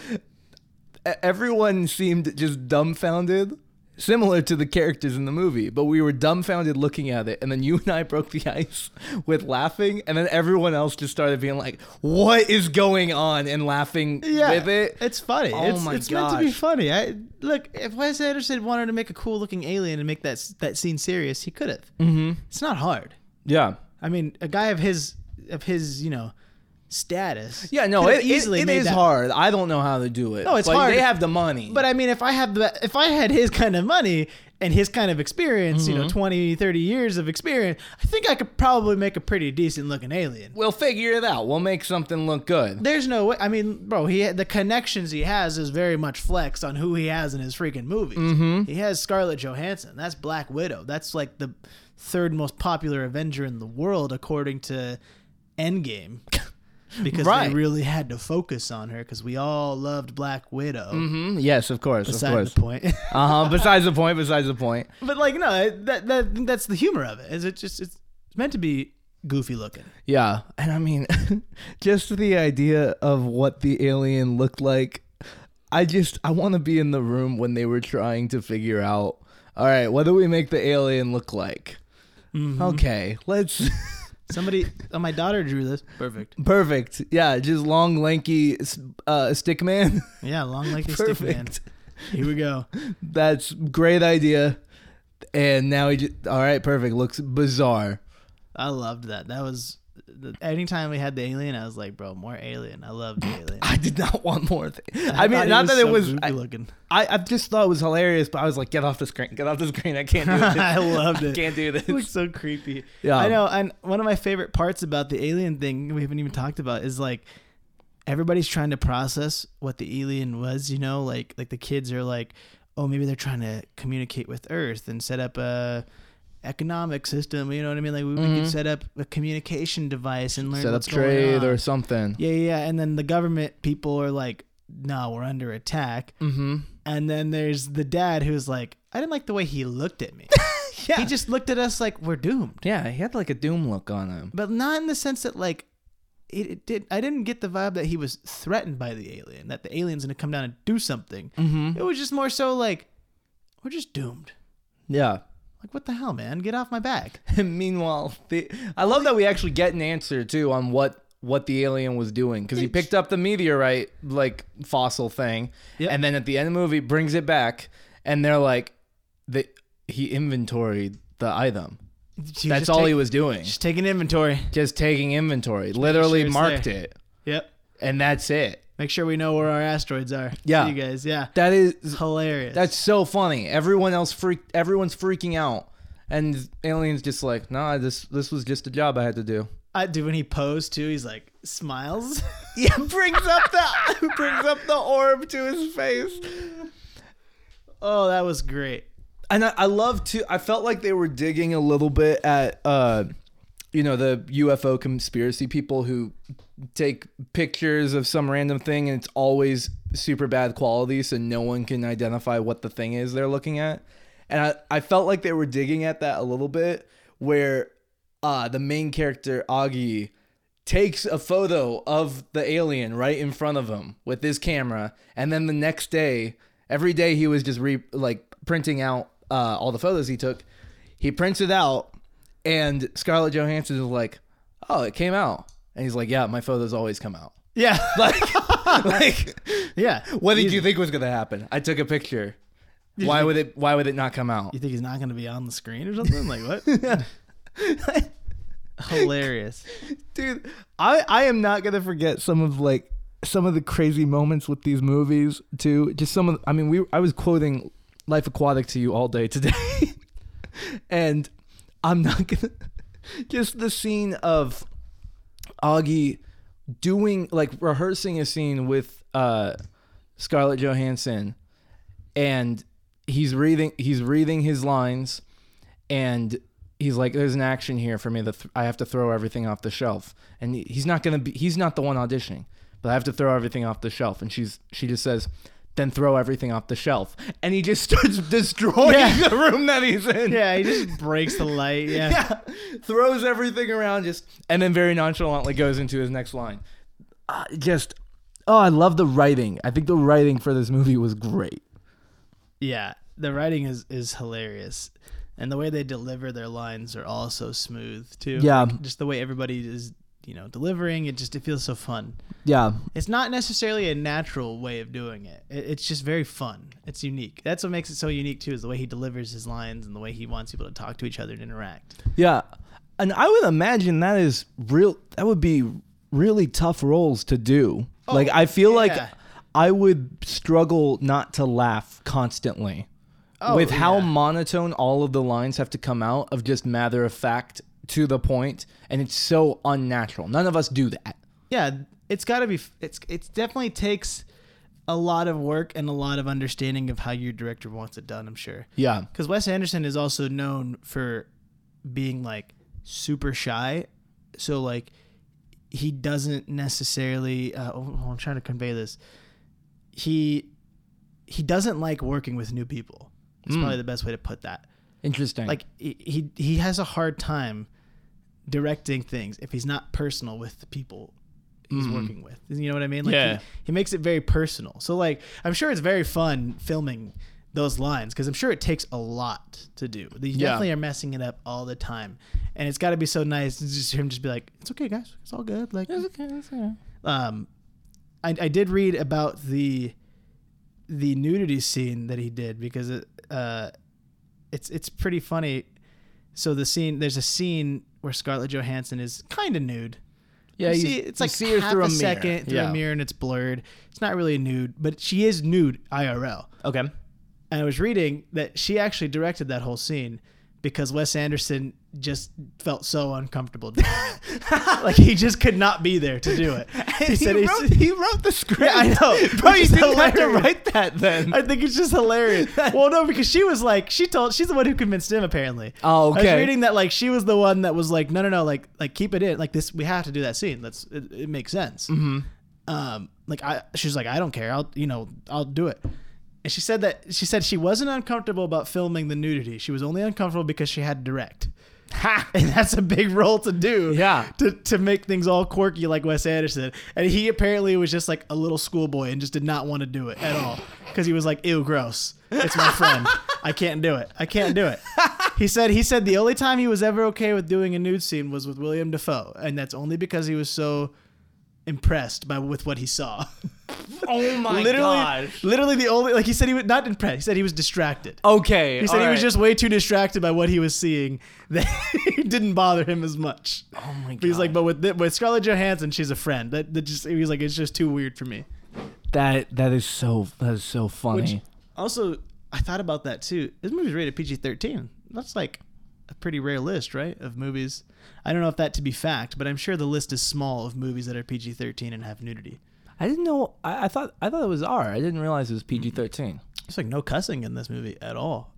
everyone seemed just dumbfounded, similar to the characters in the movie. But we were dumbfounded looking at it. And then you and I broke the ice with laughing. And then everyone else just started being like, what is going on? And laughing with it. It's funny. Oh it's my it's meant to be funny. I look if Wes Anderson wanted to make a cool looking alien and make that that scene serious, he could have. Mm-hmm. It's not hard. Yeah. I mean, a guy of his of his you know status. Yeah, no, it, it, it made is that- hard. I don't know how to do it. No, it's but hard. They have the money. But I mean, if I had the if I had his kind of money and his kind of experience, you know, Mm-hmm. 20, 30 years of experience, I think I could probably make a pretty decent looking alien. we'll figure it out. We'll make something look good. There's no way. I mean, bro, he the connections he has is very much flexed on who he has in his freaking movies. Mm-hmm. He has Scarlett Johansson. That's Black Widow. That's like the third most popular Avenger in the world according to Endgame. Because Right. they really had to focus on her because we all loved Black Widow. hmm Yes, of course, of course. the point. Uh huh. besides the point. Besides the point. but like, no, that that that's the humor of it. Is it just it's meant to be goofy looking? Yeah, and I mean, just the idea of what the alien looked like. I just I want to be in the room when they were trying to figure out. All right, what do we make the alien look like? Mm-hmm. Okay, let's. Somebody, oh, my daughter drew this. Perfect. Perfect. Yeah, just long, lanky uh, stick man. Yeah, long like a stick man. Here we go. That's great idea. And now he just all right, perfect. Looks bizarre. I loved that. That was the, anytime we had the alien, I was like, bro, more alien. I love the alien. I did not want more. Thing. I, thought mean, not that it so was. I, looking. I, I just thought it was hilarious, but I was like, get off the screen, get off the screen. I can't do this. I loved I it. can't do It looks so creepy. Yeah. I know. And one of my favorite parts about the alien thing we haven't even talked about is like everybody's trying to process what the alien was. You know, like like the kids are like, oh, maybe they're trying to communicate with Earth and set up a economic system. You know what I mean? Like we, we Mhm. could set up a communication device and learn Set up what's going trade or something. yeah, yeah. And then the government people are like, no, we're under attack. Mm-hmm. And then there's the dad who's like, I didn't like the way he looked at me. Yeah. He just looked at us like we're doomed. yeah, he had like a doom look on him. but not in the sense that like it, it did I didn't get the vibe that he was threatened by the alien, that the alien's gonna come down and do something. Mm-hmm. It was just more so like we're just doomed. Yeah. Like what the hell, man? Get off my back. And meanwhile, the, I love that we actually get an answer too on what what the alien was doing because he picked up the meteorite like fossil thing, Yep. and then at the end of the movie brings it back, and they're like, the he inventoried the item. That's all take- he was doing, Just taking inventory. just taking inventory. Literally sure marked there. it, Yep. and that's it. Make sure we know where our asteroids are. Yeah. You guys. Yeah. That is hilarious. that's so funny. Everyone else freak. Everyone's freaking out, and aliens just like, nah, this this was just a job I had to do. I do when he posed too, he's like smiles. Yeah, brings up the brings up the orb to his face. oh, that was great. And I, I love to I felt like they were digging a little bit at uh you know the UFO conspiracy people who take pictures of some random thing and it's always super bad quality so no one can identify what the thing is they're looking at. And I, I felt like they were digging at that a little bit where uh the main character Augie takes a photo of the alien right in front of him with his camera and then the next day every day he was just re like printing out uh, all the photos he took he prints it out and scarlett johansson is like oh it came out and he's like yeah my photos always come out Yeah. like like yeah. what did you think was gonna happen i took a picture why would it why would it not come out You think he's not gonna be on the screen or something? Like what? Hilarious. dude i i am not gonna forget some of like some of the crazy moments with these movies too just some of i mean we i was quoting life aquatic to you all day today and i'm not gonna just the scene of augie doing like rehearsing a scene with uh scarlett johansson and he's reading he's reading his lines and he's like there's an action here for me that th- i have to throw everything off the shelf. And he's not gonna be he's not the one auditioning but i have to throw everything off the shelf. And she's she just says then throw everything off the shelf and he just starts destroying Yeah. the room that he's in Yeah, he just breaks the light. Yeah. yeah, throws everything around just and then very nonchalantly goes into his next line uh, just oh i love the writing i think the writing for this movie was great Yeah. The writing is is hilarious. And the way they deliver their lines are all so smooth too. Yeah. Like, just the way everybody is, you know, delivering, it just it feels so fun. yeah It's not necessarily a natural way of doing it. it. It's just very fun. It's unique. That's what makes it so unique too, is the way he delivers his lines and the way he wants people to talk to each other and interact. Yeah. And I would imagine that is real that would be really tough roles to do. Oh, like I feel like. I would struggle not to laugh constantly. Oh, with how monotone all of the lines have to come out of just matter of fact to the point and it's so unnatural. None of us do that. yeah, it's got to be. It's it's definitely takes a lot of work and a lot of understanding of how your director wants it done. I'm sure Yeah. because Wes Anderson is also known for being like super shy, so like he doesn't necessarily. Uh, oh, I'm trying to convey this. He he doesn't like working with new people. It's Mm. probably the best way to put that. Interesting. Like he he, he has a hard time directing things if he's not personal with the people he's Mhm. working with. You know what I mean? Like Yeah. he, he makes it very personal. So like I'm sure it's very fun filming those lines because I'm sure it takes a lot to do. You Yeah. definitely are messing it up all the time, and it's got to be so nice to just hear him just be like, "It's okay, guys. It's all good." Like, it's okay um, I, I did read about the the nudity scene that he did because it, uh, it's it's pretty funny So the scene, there's a scene where Scarlett Johansson is kind of nude. Yeah, you you- see, it's you like see her half through a, a second through Yeah. a mirror, and it's blurred. It's not really nude, but she is nude IRL. Okay. And I was reading that she actually directed that whole scene because Wes Anderson just felt so uncomfortable doing it. like he just could not be there to do it. He he, it's- wrote, he wrote the script. Yeah, I know, bro. You didn't have to write that then. I think it's just hilarious. well, no, because she was like, she told, she's the one who convinced him apparently. Oh, I was okay. reading that like she was the one that was like, no, no, no, like, like keep it in, like this, we have to do that scene. That's it, it makes sense. Mm-hmm. Um, like I, she was like, I don't care. I'll, you know, I'll do it. And she said that she said she wasn't uncomfortable about filming the nudity. She was only uncomfortable because she had to direct. Ha! And that's a big role to do. Yeah. To, to make things all quirky like Wes Anderson. And he apparently was just like a little schoolboy and just did not want to do it at all. Because he was like, ew, gross. It's my friend. I can't do it. I can't do it. He said he said the only time he was ever okay with doing a nude scene was with William Dafoe. And that's only because he was so impressed by with what he saw. Oh my literally, gosh. literally the only like he said he was not impressed. He said he was distracted. Okay. He said he all was just way too distracted by what he was seeing that it didn't bother him as much. Oh my god. He's like, but with with Scarlett Johansson, she's a friend. That, that just he was like, it's just too weird for me. that that is so that is so funny. Which also, I thought about that too. This movie's rated PG thirteen. That's like a pretty rare list, right? Of movies. I don't know if that to be fact, but I'm sure the list is small of movies that are PG thirteen and have nudity. I didn't know. I, I thought I thought it was R. I didn't realize it was mm-hmm. PG thirteen. There's like no cussing in this movie at all.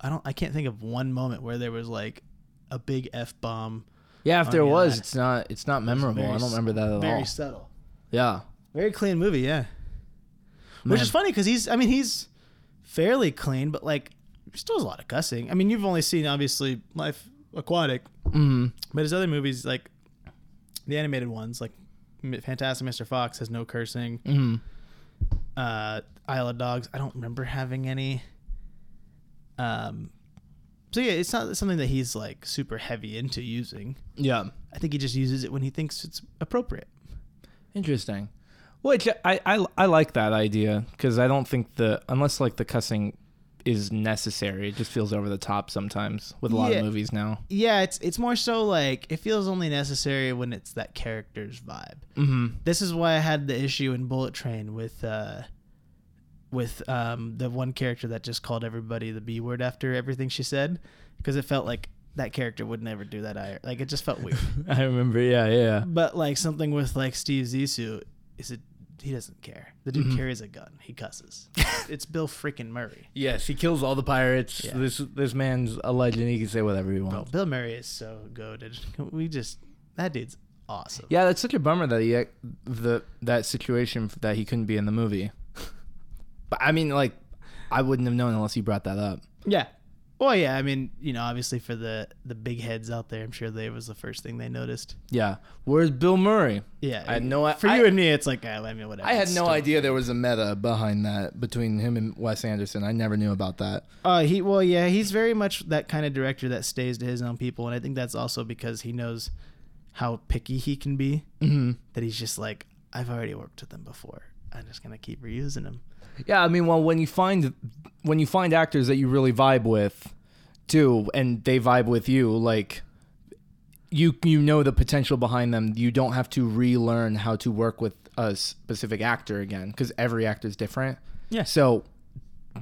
I don't. I can't think of one moment where there was like a big f bomb. Yeah, if there was, it's not it's not memorable. I don't remember that at Very all. Very subtle. Yeah. Very clean movie, yeah. Which is funny because he's, I mean, he's fairly clean, but like, still has a lot of cussing. I mean, you've only seen obviously Life Aquatic, Mm. but his other movies, like the animated ones, like Fantastic Mr. Fox, has no cursing. Mm. Uh, Isle of Dogs, I don't remember having any. Um, so yeah, it's not something that he's like super heavy into using. Yeah. I think he just uses it when he thinks it's appropriate. Interesting. Which I I, I like that idea because I don't think the unless like the cussing is necessary, it just feels over the top sometimes with a lot Yeah. of movies now. Yeah, it's it's more so like it feels only necessary when it's that character's vibe. Mm-hmm. This is why I had the issue in Bullet Train with uh with um the one character that just called everybody the B word after everything she said because it felt like that character would never do that either. Like it just felt weird. I remember. Yeah, yeah. but like something with like Steve Zissou is it he doesn't care. The dude Mhm. carries a gun. He cusses. it's Bill freaking Murray. Yes, he kills all the pirates. Yeah. This this man's a legend. He can say whatever he Bro, wants. Bill Murray is so goaded. We just that dude's awesome. Yeah, that's such a bummer that he the that situation that he couldn't be in the movie. but I mean, like, I wouldn't have known unless he brought that up. Yeah. Well, yeah. I mean, you know, obviously for the the big heads out there, I'm sure they was the first thing they noticed. Yeah, where's Bill Murray? Yeah. I had no- For I- you and me, it's like, I mean, whatever. I had no idea there was a meta behind that between him and Wes Anderson. I never knew about that. Uh, he well, yeah, he's very much that kind of director that stays to his own people, and I think that's also because he knows how picky he can be. Mm-hmm. That he's just like, I've already worked with them before. I'm just gonna keep reusing them. Yeah, I mean, well, when you find when you find actors that you really vibe with, too, and they vibe with you, like you you know the potential behind them. You don't have to relearn how to work with a specific actor again because every actor is different. Yeah. So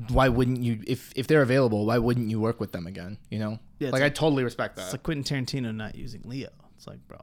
why wouldn't you if if they're available? Why wouldn't you work with them again? You know, Yeah, it's like I totally respect that. It's like Quentin Tarantino not using Leo. It's like, bro,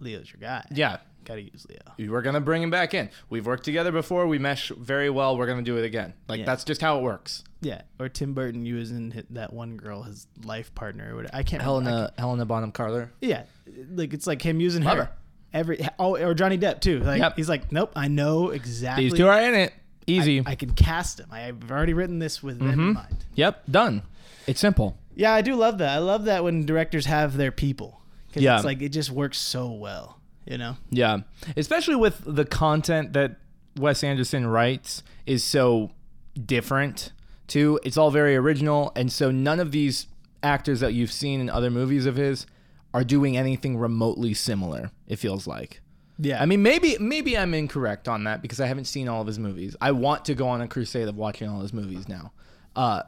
Leo's your guy. yeah, gotta use Leo. we're gonna bring him back in. We've worked together before. We mesh very well. We're gonna do it again. Like Yeah. that's just how it works. Yeah, or Tim Burton using hi- that one girl, his life partner, or whatever. I can't. remember. I Helena Helena Bonham Carter. Yeah, like it's like him using Love her. her. Every oh, or Johnny Depp too. Like Yep. he's like, nope, I know exactly. These two are in it. Easy. I, I can cast him. I've already written this with them in Mhm. mind. Yep, done. It's simple. Yeah, I do love that. I love that when directors have their people. 'Cause Yeah. it's like it just works so well. You know. Yeah, especially with the content that Wes Anderson writes is so different too. It's all very original, and so none of these actors that you've seen in other movies of his are doing anything remotely similar. It feels like. Yeah. I mean, maybe maybe I'm incorrect on that because I haven't seen all of his movies. I want to go on a crusade of watching all his movies now. Uh,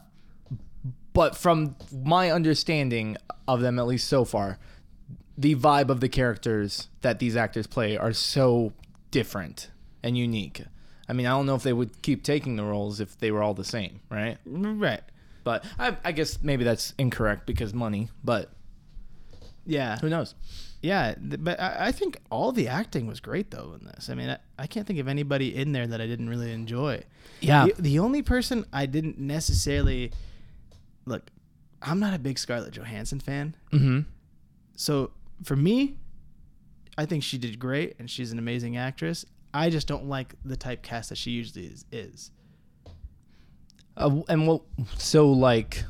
but from my understanding of them, at least so far, the vibe of the characters that these actors play are so different and unique. I mean, I don't know if they would keep taking the roles if they were all the same, right? Right. But I, I guess maybe that's incorrect because money. But Yeah. who knows? Yeah, th- but I, I think all the acting was great though in this. I mean, I, I can't think of anybody in there that I didn't really enjoy. Yeah. The, the only person I didn't necessarily look, I'm not a big Scarlett Johansson fan. Mm-hmm. So for me, I think she did great and she's an amazing actress. I just don't like the typecast that she usually is. is. Uh, and what? So like,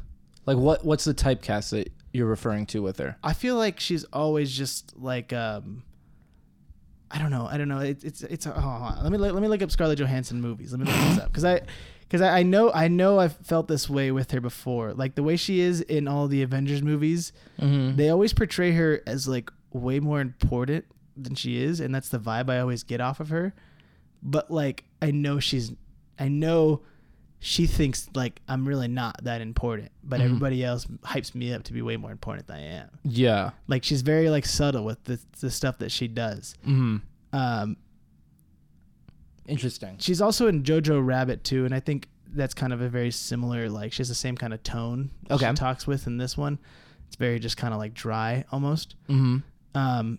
like what? What's the typecast that you're referring to with her? I feel like she's always just like um I don't know. I don't know. It, it's it's oh, let me let me look up Scarlett Johansson movies. Let me look this up because I because I, I know I know I've felt this way with her before. Like the way she is in all the Avengers movies, Mm-hmm. they always portray her as like way more important than she is, and that's the vibe I always get off of her. But like I know she's I know she thinks like I'm really not that important, but Mhm. everybody else hypes me up to be way more important than I am. Yeah. Like she's very like subtle with the the stuff that she does. Mm-hmm. Um, Interesting. she's also in Jojo Rabbit too, and I think that's kind of a very similar like she has the same kind of tone that Okay. she talks with in this one. It's very just kind of like dry almost. Mm-hmm. Um,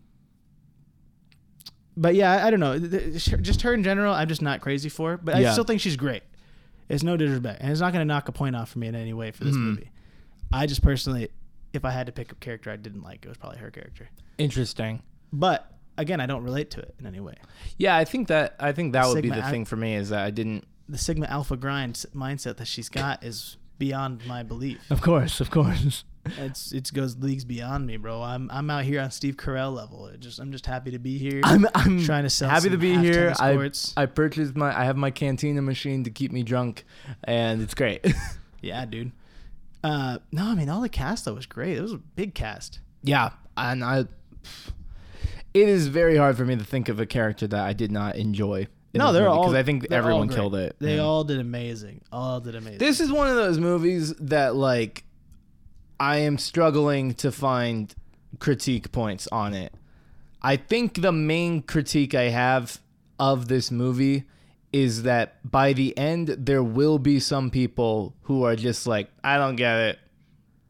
but yeah, I, I don't know. Just her in general, I'm just not crazy for. But I still think she's great. It's no disrespect, and it's not going to knock a point off for me in any way for this Mhm. movie. I just personally, if I had to pick a character I didn't like, it was probably her character. Interesting. But again, I don't relate to it in any way. Yeah, I think that I think that would be the Ac- thing for me is that I didn't. The Sigma Alpha grind s- mindset that she's got is beyond my belief. Of course, of course. It's it goes leagues beyond me, bro. I'm I'm out here on Steve Carell level. It just I'm just happy to be here. I'm I'm trying to sell happy some to be half here. tennis I courts. I purchased my I have my cantina machine to keep me drunk, and it's great. Yeah, dude. Uh, no, I mean all the cast though was great. It was a big cast. yeah, and I. It is very hard for me to think of a character that I did not enjoy. No, they're all because I think everyone killed it. They all did amazing. All did amazing. This is one of those movies that like I am struggling to find critique points on it. I think the main critique I have of this movie is that by the end there will be some people who are just like I don't get it.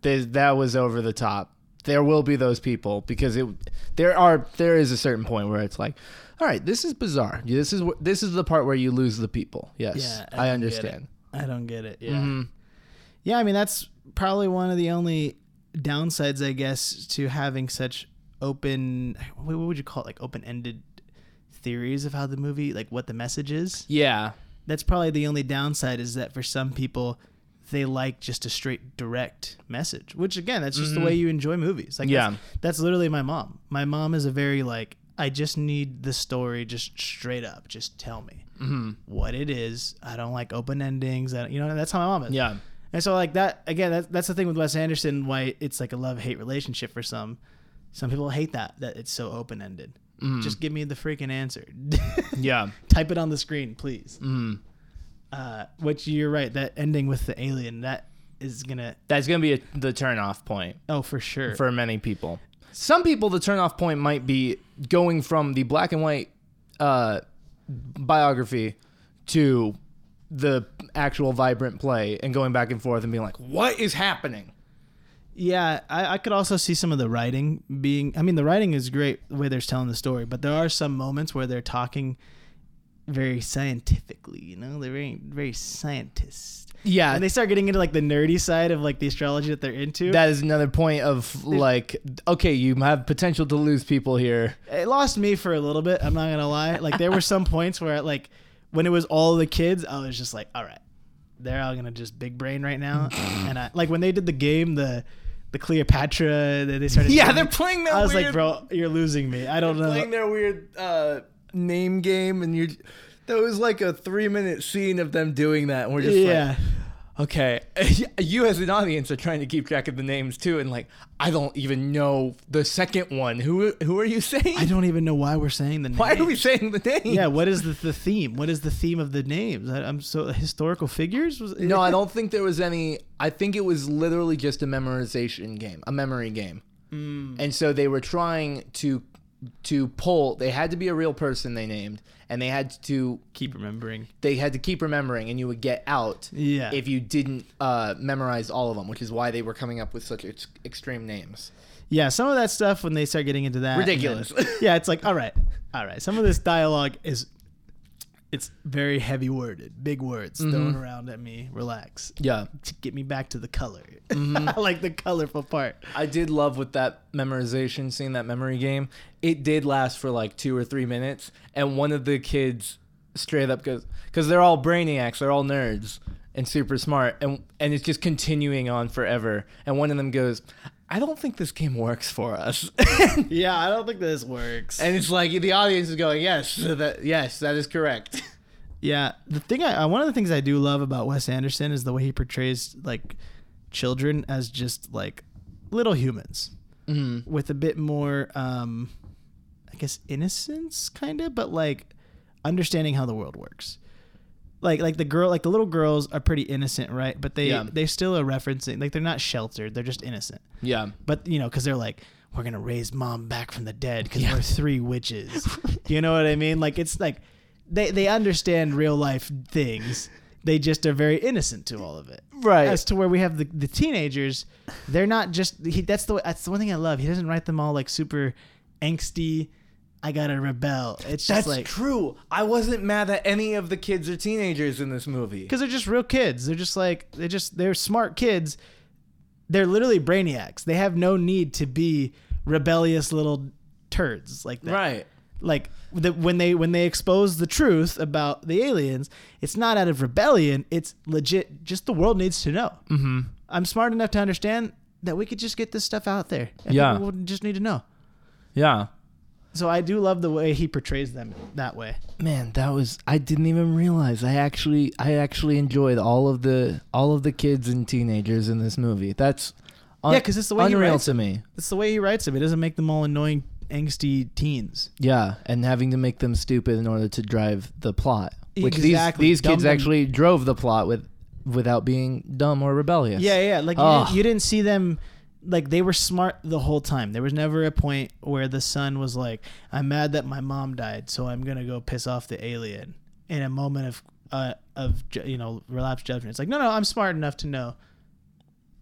This, that was over the top. There will be those people because it there are there is a certain point where it's like all right, this is bizarre. This is this is the part where you lose the people. Yes. Yeah, I, it. understand. I don't get it. Yeah. Mhm. Yeah, I mean that's probably one of the only downsides, I guess, to having such open. What what would you call it? Like open-ended theories of how the movie, like what the message is. Yeah. That's probably the only downside is that for some people, they like just a straight direct message. Which again, that's just Mhm. the way you enjoy movies. Like Yeah. that's, that's literally my mom. My mom is a very like I just need the story just straight up. Just tell me hmm what it is. I don't like open endings. I, you know, that's how my mom is. Yeah. And so like that again, that's that's the thing with Wes Anderson. Why it's like a love hate relationship for some. Some people hate that that it's so open ended. Mhm. Just give me the freaking answer. yeah. Type it on the screen, please. Mm. Uh, which you're right. That ending with the alien that is gonna. That's gonna be a, the turn off point Oh, for sure. for many people. Some people, the turn off point might be going from the black and white uh, biography to the actual vibrant play and going back and forth and being like, "What is happening?" yeah, I, I could also see some of the writing being. I mean, the writing is great the way they're telling the story, but there are some moments where they're talking very scientifically. You know, they're very very scientist. Yeah, and they start getting into like the nerdy side of like the astrology that they're into. that is another point of like, okay, you have potential to lose people here. it lost me for a little bit. I'm not gonna lie. Like there were some points where like when it was all the kids, I was just like, all right, they're all gonna just big brain right now. and I like when they did the game, the the Cleopatra, they started. Yeah, they're playing that. I was like, bro, you're losing me. I don't know. playing their weird uh, name game, and you that was like a three minute scene of them doing that, and we're just yeah, like, Okay, you as an audience are trying to keep track of the names too, and like I don't even know the second one. Who who are you saying? I don't even know why we're saying the name. Why are we saying the name? Yeah, what is the, the theme? What is the theme of the names? I, I'm so historical figures. Was, No, I don't think there was any. I think it was literally just a memorization game, a memory game. Mm. And so they were trying to to pull. They had to be a real person they named, and they had to keep remembering. they had to keep remembering, and you would get out Yeah. if you didn't uh, memorize all of them, which is why they were coming up with such ex- extreme names. Yeah, some of that stuff when they start getting into that Ridiculous. then- yeah, it's like all right, all right. Some of this dialogue is it's very heavy worded, big words mm-hmm. thrown around at me. Relax. Yeah, To get me back to the color. Mm-hmm. I like the colorful part. I did love with that memorization scene, that memory game. It did last for like two or three minutes, and one of the kids straight up goes, because they're all brainiacs, they're all nerds and super smart, and and it's just continuing on forever. And one of them goes, "I don't think this game works for us," Yeah, I don't think this works. and it's like the audience is going, "Yes, that yes, that is correct." Yeah, the thing I one of the things I do love about Wes Anderson is the way he portrays like children as just like little humans Mm-hmm. with a bit more, um, I guess, innocence, kind of, but like understanding how the world works. Like like the girl, like the little girls are pretty innocent, right? But they Yeah. they still are referencing like they're not sheltered; they're just innocent. Yeah, But you know, because they're like, we're gonna raise mom back from the dead because we're three witches. you know what I mean? Like it's like they they understand real life things. They just are very innocent to all of it. right. As to where we have the, the teenagers, they're not just he. That's the that's the one thing I love. He doesn't write them all like super angsty. I gotta rebel. It's just That's like true. I wasn't mad at any of the kids or teenagers in this movie. because they're just real kids. They're just like they're just they're smart kids. They're literally brainiacs. They have no need to be rebellious little turds like that. Right. Like the, when they when they expose the truth about the aliens, it's not out of rebellion. It's legit. Just the world needs to know. Mm-hmm. I'm smart enough to understand that we could just get this stuff out there. And Yeah. people would just need to know. Yeah. So I do love the way he portrays them that way. Man, that was I didn't even realize. I actually I actually enjoyed all of the all of the kids and teenagers in this movie. That's un- Yeah, 'cause it's the way he unreal writes to me. It's the way he writes them. It doesn't make them all annoying, angsty teens. Yeah, and having to make them stupid in order to drive the plot. Which Exactly. these these Dumb kids them- actually drove the plot with without being dumb or rebellious. Yeah, yeah. Like you, didn't, you didn't see them. Like they were smart the whole time. There was never a point where the son was like, "I'm mad that my mom died, so I'm gonna go piss off the alien." In a moment of uh, of you know relapse judgment, it's like, no, no, I'm smart enough to know.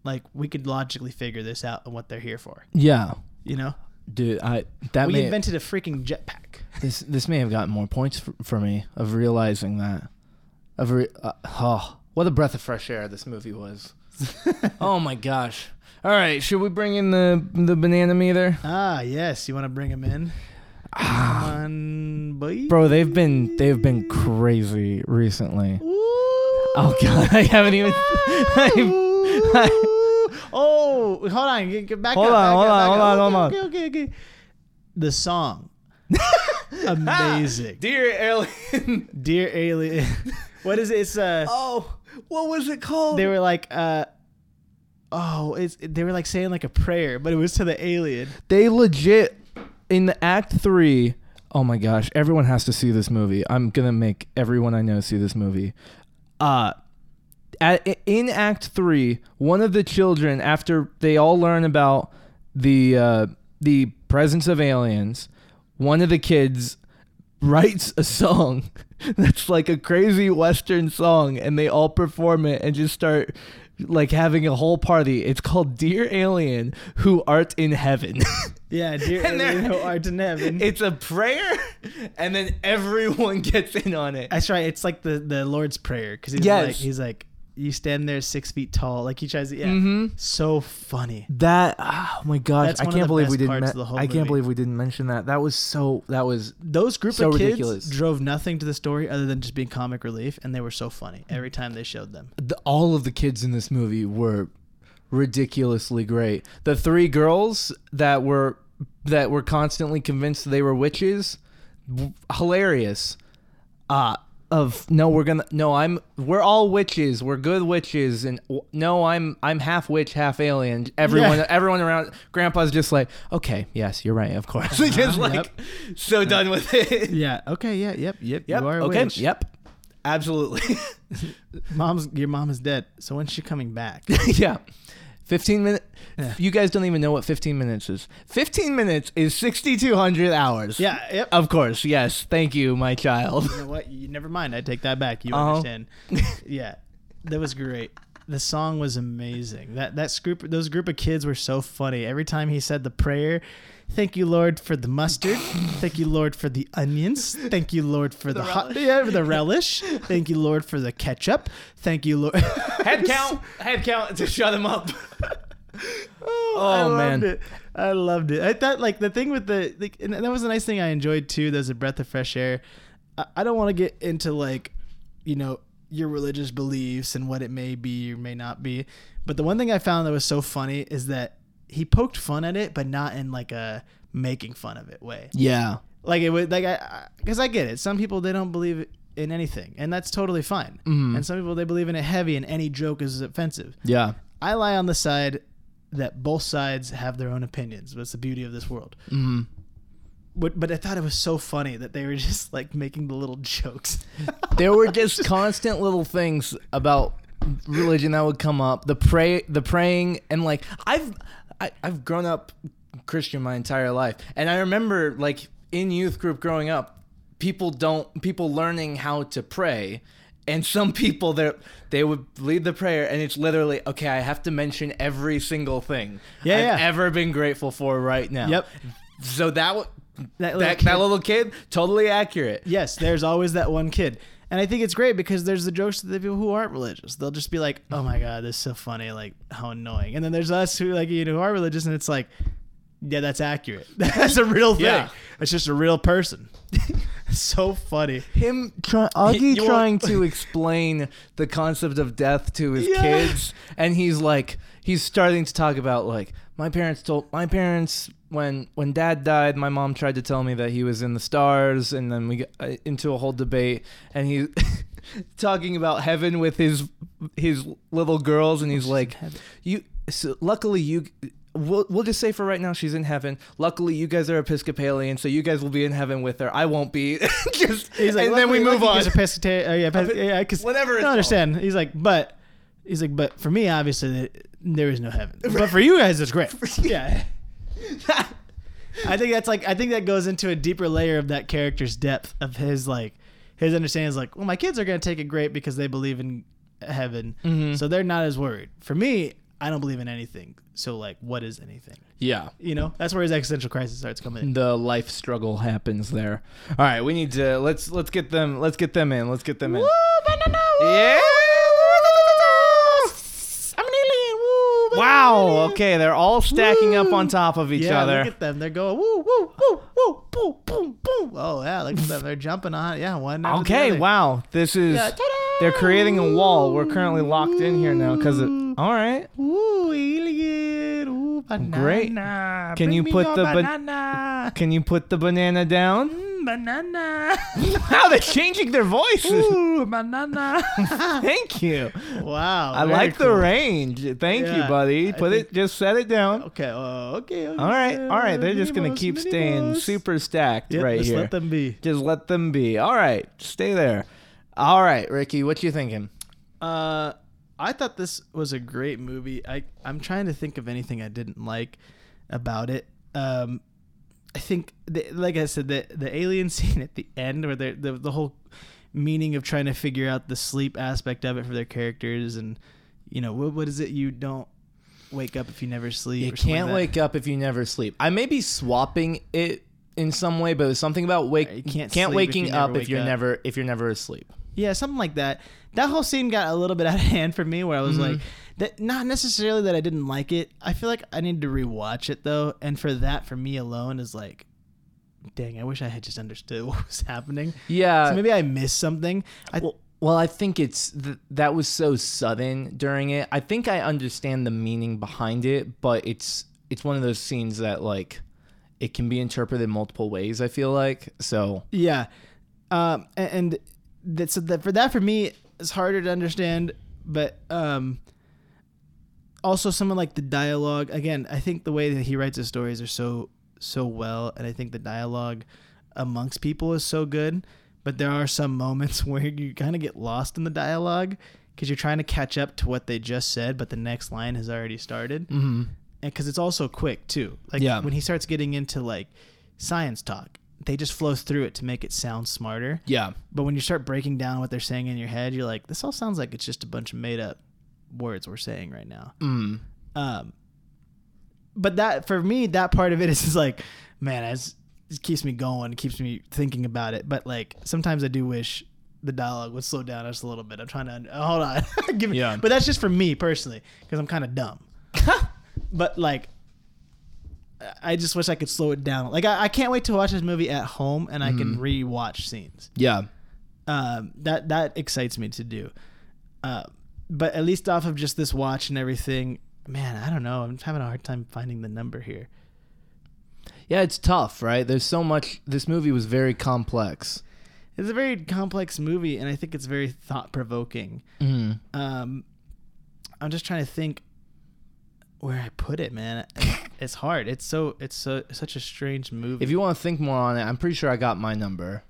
Like we could logically figure this out and what they're here for. Yeah. You know, Dude, I that we invented a freaking jetpack. this this may have gotten more points for, for me of realizing that. Of re- uh, oh, what a breath of fresh air this movie was. oh my gosh. All right, should we bring in the the banana meter? Ah, yes. You want to bring him in? Come on, boy. Bro, they've been they've been crazy recently. Ooh. Oh god, I haven't even oh, hold on. Get, get back Hold up. on, back hold up, on, back hold up. on, hold on. Okay, okay, okay. The song. Amazing. Dear alien. Dear alien. what is it? It's uh Oh, what was it called? they were like uh Oh, it's they were like saying like a prayer, but it was to the alien. they legit in the act 3 oh my gosh everyone has to see this movie i'm gonna make everyone i know see this movie uh at, in act 3 one of the children after they all learn about the uh the presence of aliens one of the kids writes a song that's like a crazy western song and they all perform it and just start like having a whole party it's called dear alien who art in heaven Yeah, dear alien who art in heaven. it's a prayer and then everyone gets in on it That's right. It's like the the Lord's prayer because he's Yes. like he's like you stand there six feet tall. Like he tries to yeah. mm-hmm. So funny. that oh my gosh i can't believe we didn't parts men- of the whole i can't movie. believe we didn't mention that that was so that was Those group So of kids ridiculous. drove nothing to the story other than just being comic relief, and they were so funny every time they showed them. the, all of the kids in this movie were ridiculously great. The three girls that were that were constantly convinced they were witches, w- hilarious. Uh of no we're gonna no i'm we're all witches we're good witches and w- no i'm i'm half witch half alien everyone Yeah. everyone around grandpa's just like okay yes you're right of course just uh-huh. like Yep. so done with it Yeah. Okay. Yeah. Yep. Yep. yep You are a okay witch. yep absolutely Mom's your mom is dead. So when's she coming back? yeah 15 minutes Yeah. you guys don't even know what 15 minutes is 15 minutes is 6200 hours yeah. Yep. of course yes thank you my child You know what? You never mind. I take that back. You Uh-huh. understand? yeah, that was great. The song was amazing. That that group, those group of kids were so funny. Every time he said the prayer, "Thank you, Lord, for the mustard. Thank you, Lord, for the onions. Thank you, Lord, for the, hot, relish. yeah, for the relish. Thank you, Lord, for the ketchup. Thank you, Lord." head count head count to shut him up Oh, Oh, I loved man. it. I loved it. I thought like the thing with the, like, and that was a nice thing I enjoyed too. There's a breath of fresh air. I, I don't want to get into like, you know, your religious beliefs and what it may be or may not be. But the one thing I found that was so funny is that he poked fun at it, but not in like a making fun of it way. yeah Like it would like I because I get it. Some people they don't believe in anything, and that's totally fine. Mhm. And some people they believe in it heavy, and any joke is offensive. yeah I lie on the side that both sides have their own opinions. That's the beauty of this world. mm-hmm. But, but I thought it was so funny that they were just like making the little jokes. there were just constant little things about religion that would come up the pray the praying and like i've I, i've grown up christian my entire life and i remember like in youth group growing up people don't people learning how to pray and some people they they would lead the prayer and it's literally okay i have to mention every single thing Yeah, i've yeah. ever been grateful for right now Yep. so that That that, little that, kid- little kid totally accurate yes, there's always that one kid. And I think it's great because there's the jokes to the people who aren't religious. They'll just be like, "Oh my god, this is so funny! Like how annoying." And then there's us who like you know who are religious, and it's like, "Yeah, that's accurate. that's a real thing. Yeah. It's just a real person." so funny. him try, Augie you trying to explain the concept of death to his Yeah. kids, and he's like, he's starting to talk about like my parents told my parents when when dad died, my mom tried to tell me that he was in the stars, and then we got uh, into a whole debate, and he. talking about heaven with his his little girls and he's like you so luckily you we'll, we'll just say for right now she's in heaven luckily you guys are episcopalian so you guys will be in heaven with her i won't be just He's like, and then we move on he's pescata- uh, yeah, pes- yeah, Whatever I don't understand. He's like, but he's like, but for me, obviously, there is no heaven. But for you guys, it's great. yeah. I think that's like I think that goes into a deeper layer of that character's depth of his like his understanding is like, well, my kids are gonna take it great because they believe in heaven, Mhm. so they're not as worried. For me, I don't believe in anything. So like, what is anything? yeah You know, that's where his existential crisis starts coming in. the life struggle happens there all right we need to let's let's get them let's get them in let's get them in yeah I'm an alien. Woo, banana wow okay they're all stacking up on top of each yeah, other Look at them. They're going woo woo woo woo boom boom boom. Oh yeah, look at them. They're jumping on. Yeah, one. okay wow this is Yeah, they're creating a wall we're currently locked in here now because it all right Ooh, alien. Ooh, banana. Great. Can Bring you put the ban- banana? can you put the banana down Mm, banana. wow they're changing their voices Ooh, banana. thank you wow. I very like the range. Thank you, Yeah, buddy. I Put think- it, just set it down. Okay. Oh, okay. okay. All right, all right. They're just gonna Minimos, keep staying super stacked Yep, right just here. Just let them be. just let them be. All right, stay there. All right, Ricky, what you thinking? Uh, I thought this was a great movie. I I'm trying to think of anything I didn't like about it. Um, I think, the, like I said, the the alien scene at the end, where the the the whole meaning of trying to figure out the sleep aspect of it for their characters, and you know what what is it you don't wake up if you never sleep. You can't like wake up if you never sleep. I may be swapping it in some way, but it's something about wake You can't can't sleep if waking you up if you're up. never if you're never asleep. Yeah, something like that. That whole scene got a little bit out of hand for me, where I was Mhm. like, that not necessarily that I didn't like it. I feel like I need to rewatch it though, and for that, for me alone, is like, dang, I wish I had just understood what was happening. Yeah. so maybe I missed something. I, well, well, I think it's th- that was so sudden during it. I think I understand the meaning behind it, but it's it's one of those scenes that like it can be interpreted multiple ways. I feel like so. Yeah. Um, a- and that so that for that for me it's harder to understand, but um also someone like the dialogue again, I think the way that he writes his stories are so so well and I think the dialogue amongst people is so good, but there are some moments where you kind of get lost in the dialogue because you're trying to catch up to what they just said, but the next line has already started. Mm-hmm. And because it's also quick too. Like Yeah. when he starts getting into like science talk, they just flow through it to make it sound smarter. Yeah. But when you start breaking down what they're saying in your head, you're like, this all sounds like it's just a bunch of made up words we're saying right now. Mm. Um, but that for me, that part of it is just like, man, it's, it keeps me going, it keeps me thinking about it. But like sometimes I do wish the dialogue would slow down just a little bit. I'm trying to hold on, Give me, Yeah. But that's just for me personally because I'm kind of dumb. but like, I just wish I could slow it down. Like I, I can't wait to watch this movie at home and I can rewatch scenes Yeah. um, that that excites me to do. Uh, but at least off of just this watch and everything, man, I don't know. I'm having a hard time finding the number here. Yeah, it's tough, right? There's so much. This movie was very complex. It's a very complex movie, and I think it's very thought provoking. Mm. Um, I'm just trying to think where I put it, man. it's hard. It's so it's so such a strange movie. If you want to think more on it, I'm pretty sure I got my number.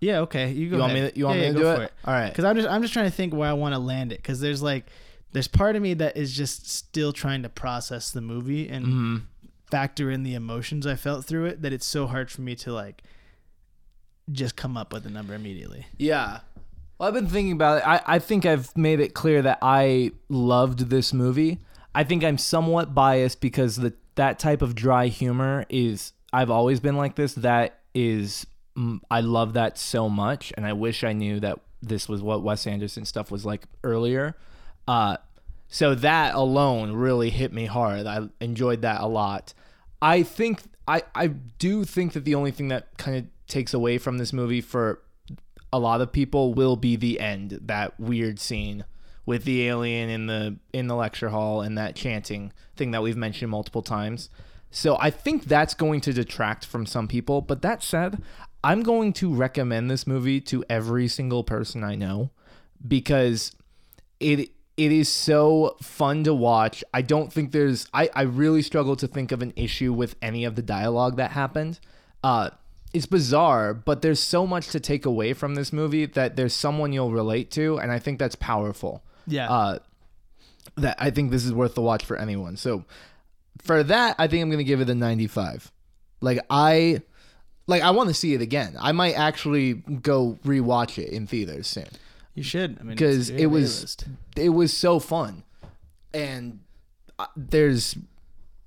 yeah, okay, you go. you want ahead. me? To, you want Yeah, me yeah, to go do for it? All right. because I'm just I'm just trying to think where I want to land it because there's like there's part of me that is just still trying to process the movie and Mm. factor in the emotions I felt through it that it's so hard for me to like just come up with a number immediately. Yeah. Well, I've been thinking about it. I, I think I've made it clear that I loved this movie. I think I'm somewhat biased because the that type of dry humor is I've always been like this. That is I love that so much, and I wish I knew that this was what Wes Anderson stuff was like earlier. Uh, so that alone really hit me hard. I enjoyed that a lot. I think I I do think that the only thing that kind of takes away from this movie for a lot of people will be the end that weird scene with the alien in the in the lecture hall and that chanting thing that we've mentioned multiple times. So i think that's going to detract from some people. But that said i'm going to recommend this movie to every single person i know because it it is so fun to watch. I don't think there's i i really struggle to think of an issue with any of the dialogue that happened. Uh it's bizarre, but there's so much to take away from this movie that there's someone you'll relate to, and I think that's powerful. Yeah. Uh, that I think this is worth the watch for anyone. So for that, I think I'm gonna give it a 95. Like I, like I want to see it again. I might actually go rewatch it in theaters soon you should. I mean, because it was it was so fun, and uh, there's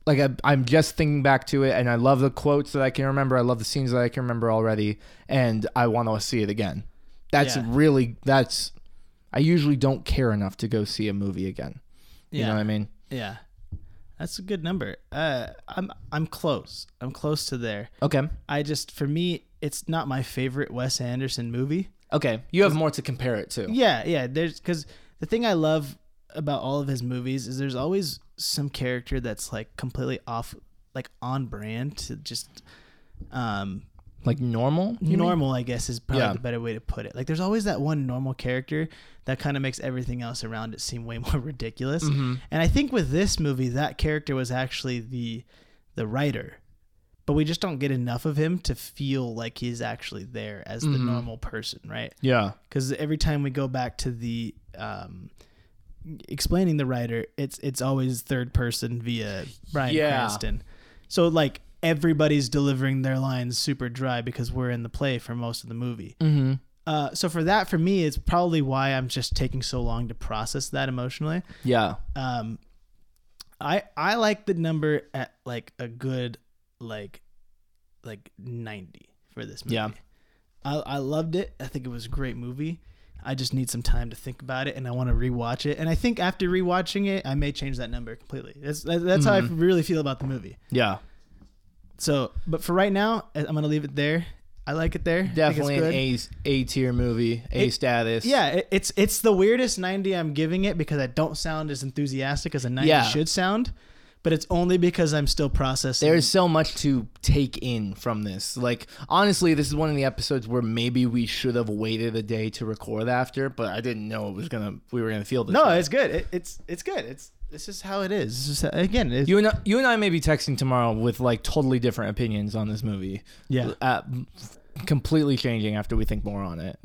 like I, I'm just thinking back to it, and I love the quotes that I can remember. I love the scenes that I can remember already, and I want to see it again. That's Yeah. really that's. I usually don't care enough to go see a movie again. You Yeah. know what I mean? Yeah. That's a good number. Uh, I'm I'm close. I'm close to there. Okay. I just for me, it's not my favorite Wes Anderson movie. Okay. You have more to compare it to. Yeah, yeah. There's because the thing I love about all of his movies is there's always some character that's like completely off, like on brand to just um Like normal. you mean? normal. I guess is probably Yeah. the better way to put it. Like there's always that one normal character that kind of makes everything else around it seem way more ridiculous. Mhm. And I think with this movie, that character was actually the the writer. But we just don't get enough of him to feel like he's actually there as the Mhm. normal person, right? Yeah. because every time we go back to the um, explaining the writer, it's it's always third person via Bryan Yeah. Cranston. So like everybody's delivering their lines super dry because we're in the play for most of the movie. Mm-hmm. Uh, so for that, for me, it's probably why I'm just taking so long to process that emotionally. Yeah. Um, I I like the number at like a good like like 90 for this movie. Yeah. I I loved it. I think it was a great movie. I just need some time to think about it, and I want to rewatch it. And I think after rewatching it, I may change that number completely. That's that- that's how I Mhm. really feel about the movie. Yeah. So, but for right now, I'm gonna leave it there. I like it there. Definitely an. A A tier movie, A It- status. Yeah, it, it's it's the weirdest 90 I'm giving it because I don't sound as enthusiastic as a 90 Yeah. should sound. but it's only because I'm still processing. There's so much to take in from this. Like honestly, this is one of the episodes where maybe we should have waited a day to record after, but I didn't know it was gonna we were gonna feel this. no, way. it's good. It, it's it's good. It's this is how it is. This is how- again. It, you and I, you and I may be texting tomorrow with like totally different opinions on this movie. yeah, Uh, completely changing after we think more on it.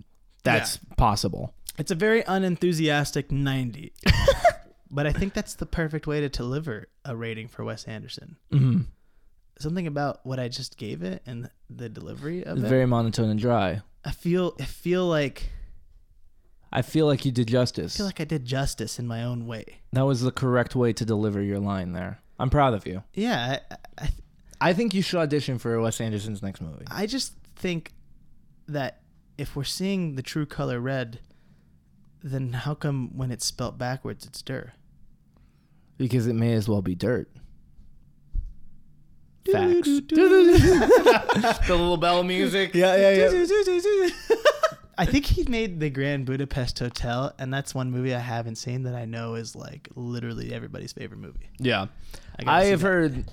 That's possible. it's a very unenthusiastic ninety. but I think that's the perfect way to deliver a rating for Wes Anderson. Mm-hmm. Something about what I just gave it and the delivery of It's it. very monotone and dry. I feel I feel like I feel like you did justice. I feel like I did justice in my own way. that was the correct way to deliver your line there. I'm proud of you. Yeah, I, I, I think you should audition for Wes Anderson's next movie. I just think that if we're seeing the true color red, then how come when it's spelt backwards it's dir? Because it may as well be dirt. Facts. the little bell music. Yeah, yeah, yeah. I think he made the Grand Budapest Hotel, and that's one movie I haven't seen that I know is like literally everybody's favorite movie. Yeah. I have heard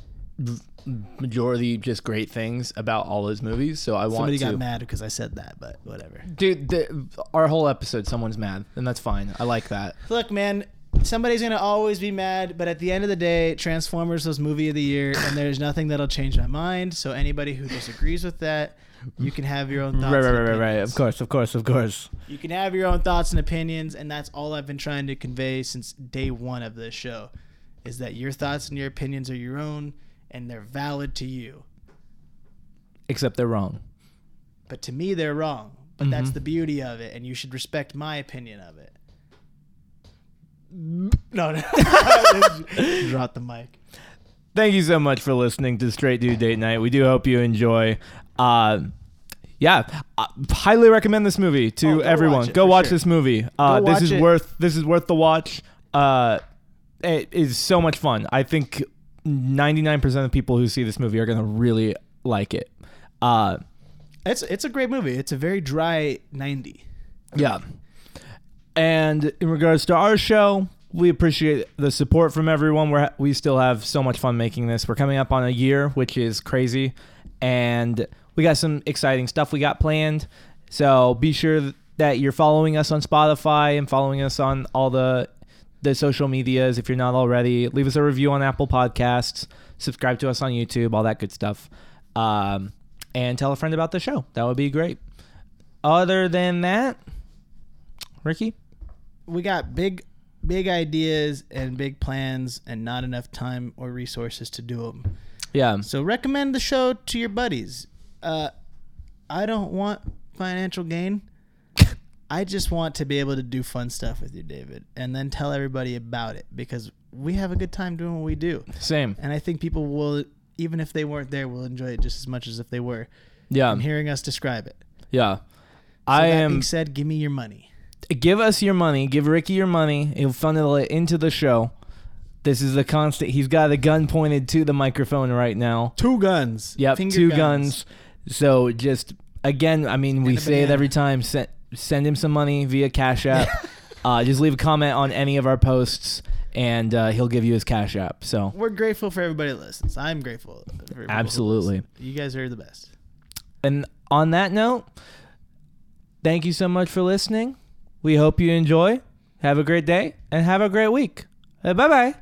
majority just great things about all those movies, so I want Somebody to. got mad because I said that, but whatever. Dude, the, our whole episode, someone's mad, and that's fine. I like that. Look, man, somebody's gonna always be mad, but at the end of the day, Transformers was movie of the year, and there's nothing that'll change my mind. So anybody who disagrees with that, you can have your own thoughts. Right, right, right, right, right. Of course, of course, of course. You can have your own thoughts and opinions, and that's all I've been trying to convey since day one of this show, is that your thoughts and your opinions are your own, and they're valid to you. Except they're wrong. But to me, they're wrong. But that's Mhm. the beauty of it, and you should respect my opinion of it. No, no. Drop the mic. Thank you so much for listening to Straight Dude Date Night. We do hope you enjoy. Uh, yeah, I highly recommend this movie to Oh, go everyone. watch it, go for watch sure. this movie. Uh, Go this watch is it. worth. This is worth the watch. Uh, it is so much fun. I think ninety nine percent of people who see this movie are gonna really like it. Uh, It's it's a great movie. It's a very dry ninety. Yeah. And in regards to our show, we appreciate the support from everyone. We're we still have so much fun making this. We're coming up on a year, which is crazy, and we got some exciting stuff we got planned. So be sure that you're following us on Spotify and following us on all the the social medias if you're not already. Leave us a review on Apple Podcasts. Subscribe to us on YouTube. All that good stuff. Um, and tell a friend about the show. That would be great. Other than that, Ricky. We got big big ideas and big plans, and not enough time or resources to do them. Yeah. So recommend the show to your buddies. Uh, I don't want financial gain. I just want to be able to do fun stuff with you, David, and then tell everybody about it because we have a good time doing what we do. Same. And I think people will, even if they weren't there, will enjoy it just as much as if they were. Yeah. And hearing us describe it. Yeah. So I that am. being said, give me your money. Give us your money. Give Ricky your money. He'll funnel it into the show. This is a constant. He's got a gun pointed to the microphone right now. Two guns. Yep, Finger two guns. So just again, I mean, we say it every time. Send send him some money via Cash App. uh, just leave a comment on any of our posts, and uh, he'll give you his Cash App. So We're grateful for everybody that listens. I'm grateful. For who Absolutely. You guys are the best. And on that note, thank you so much for listening. We hope you enjoy. Have a great day and have a great week. Bye bye.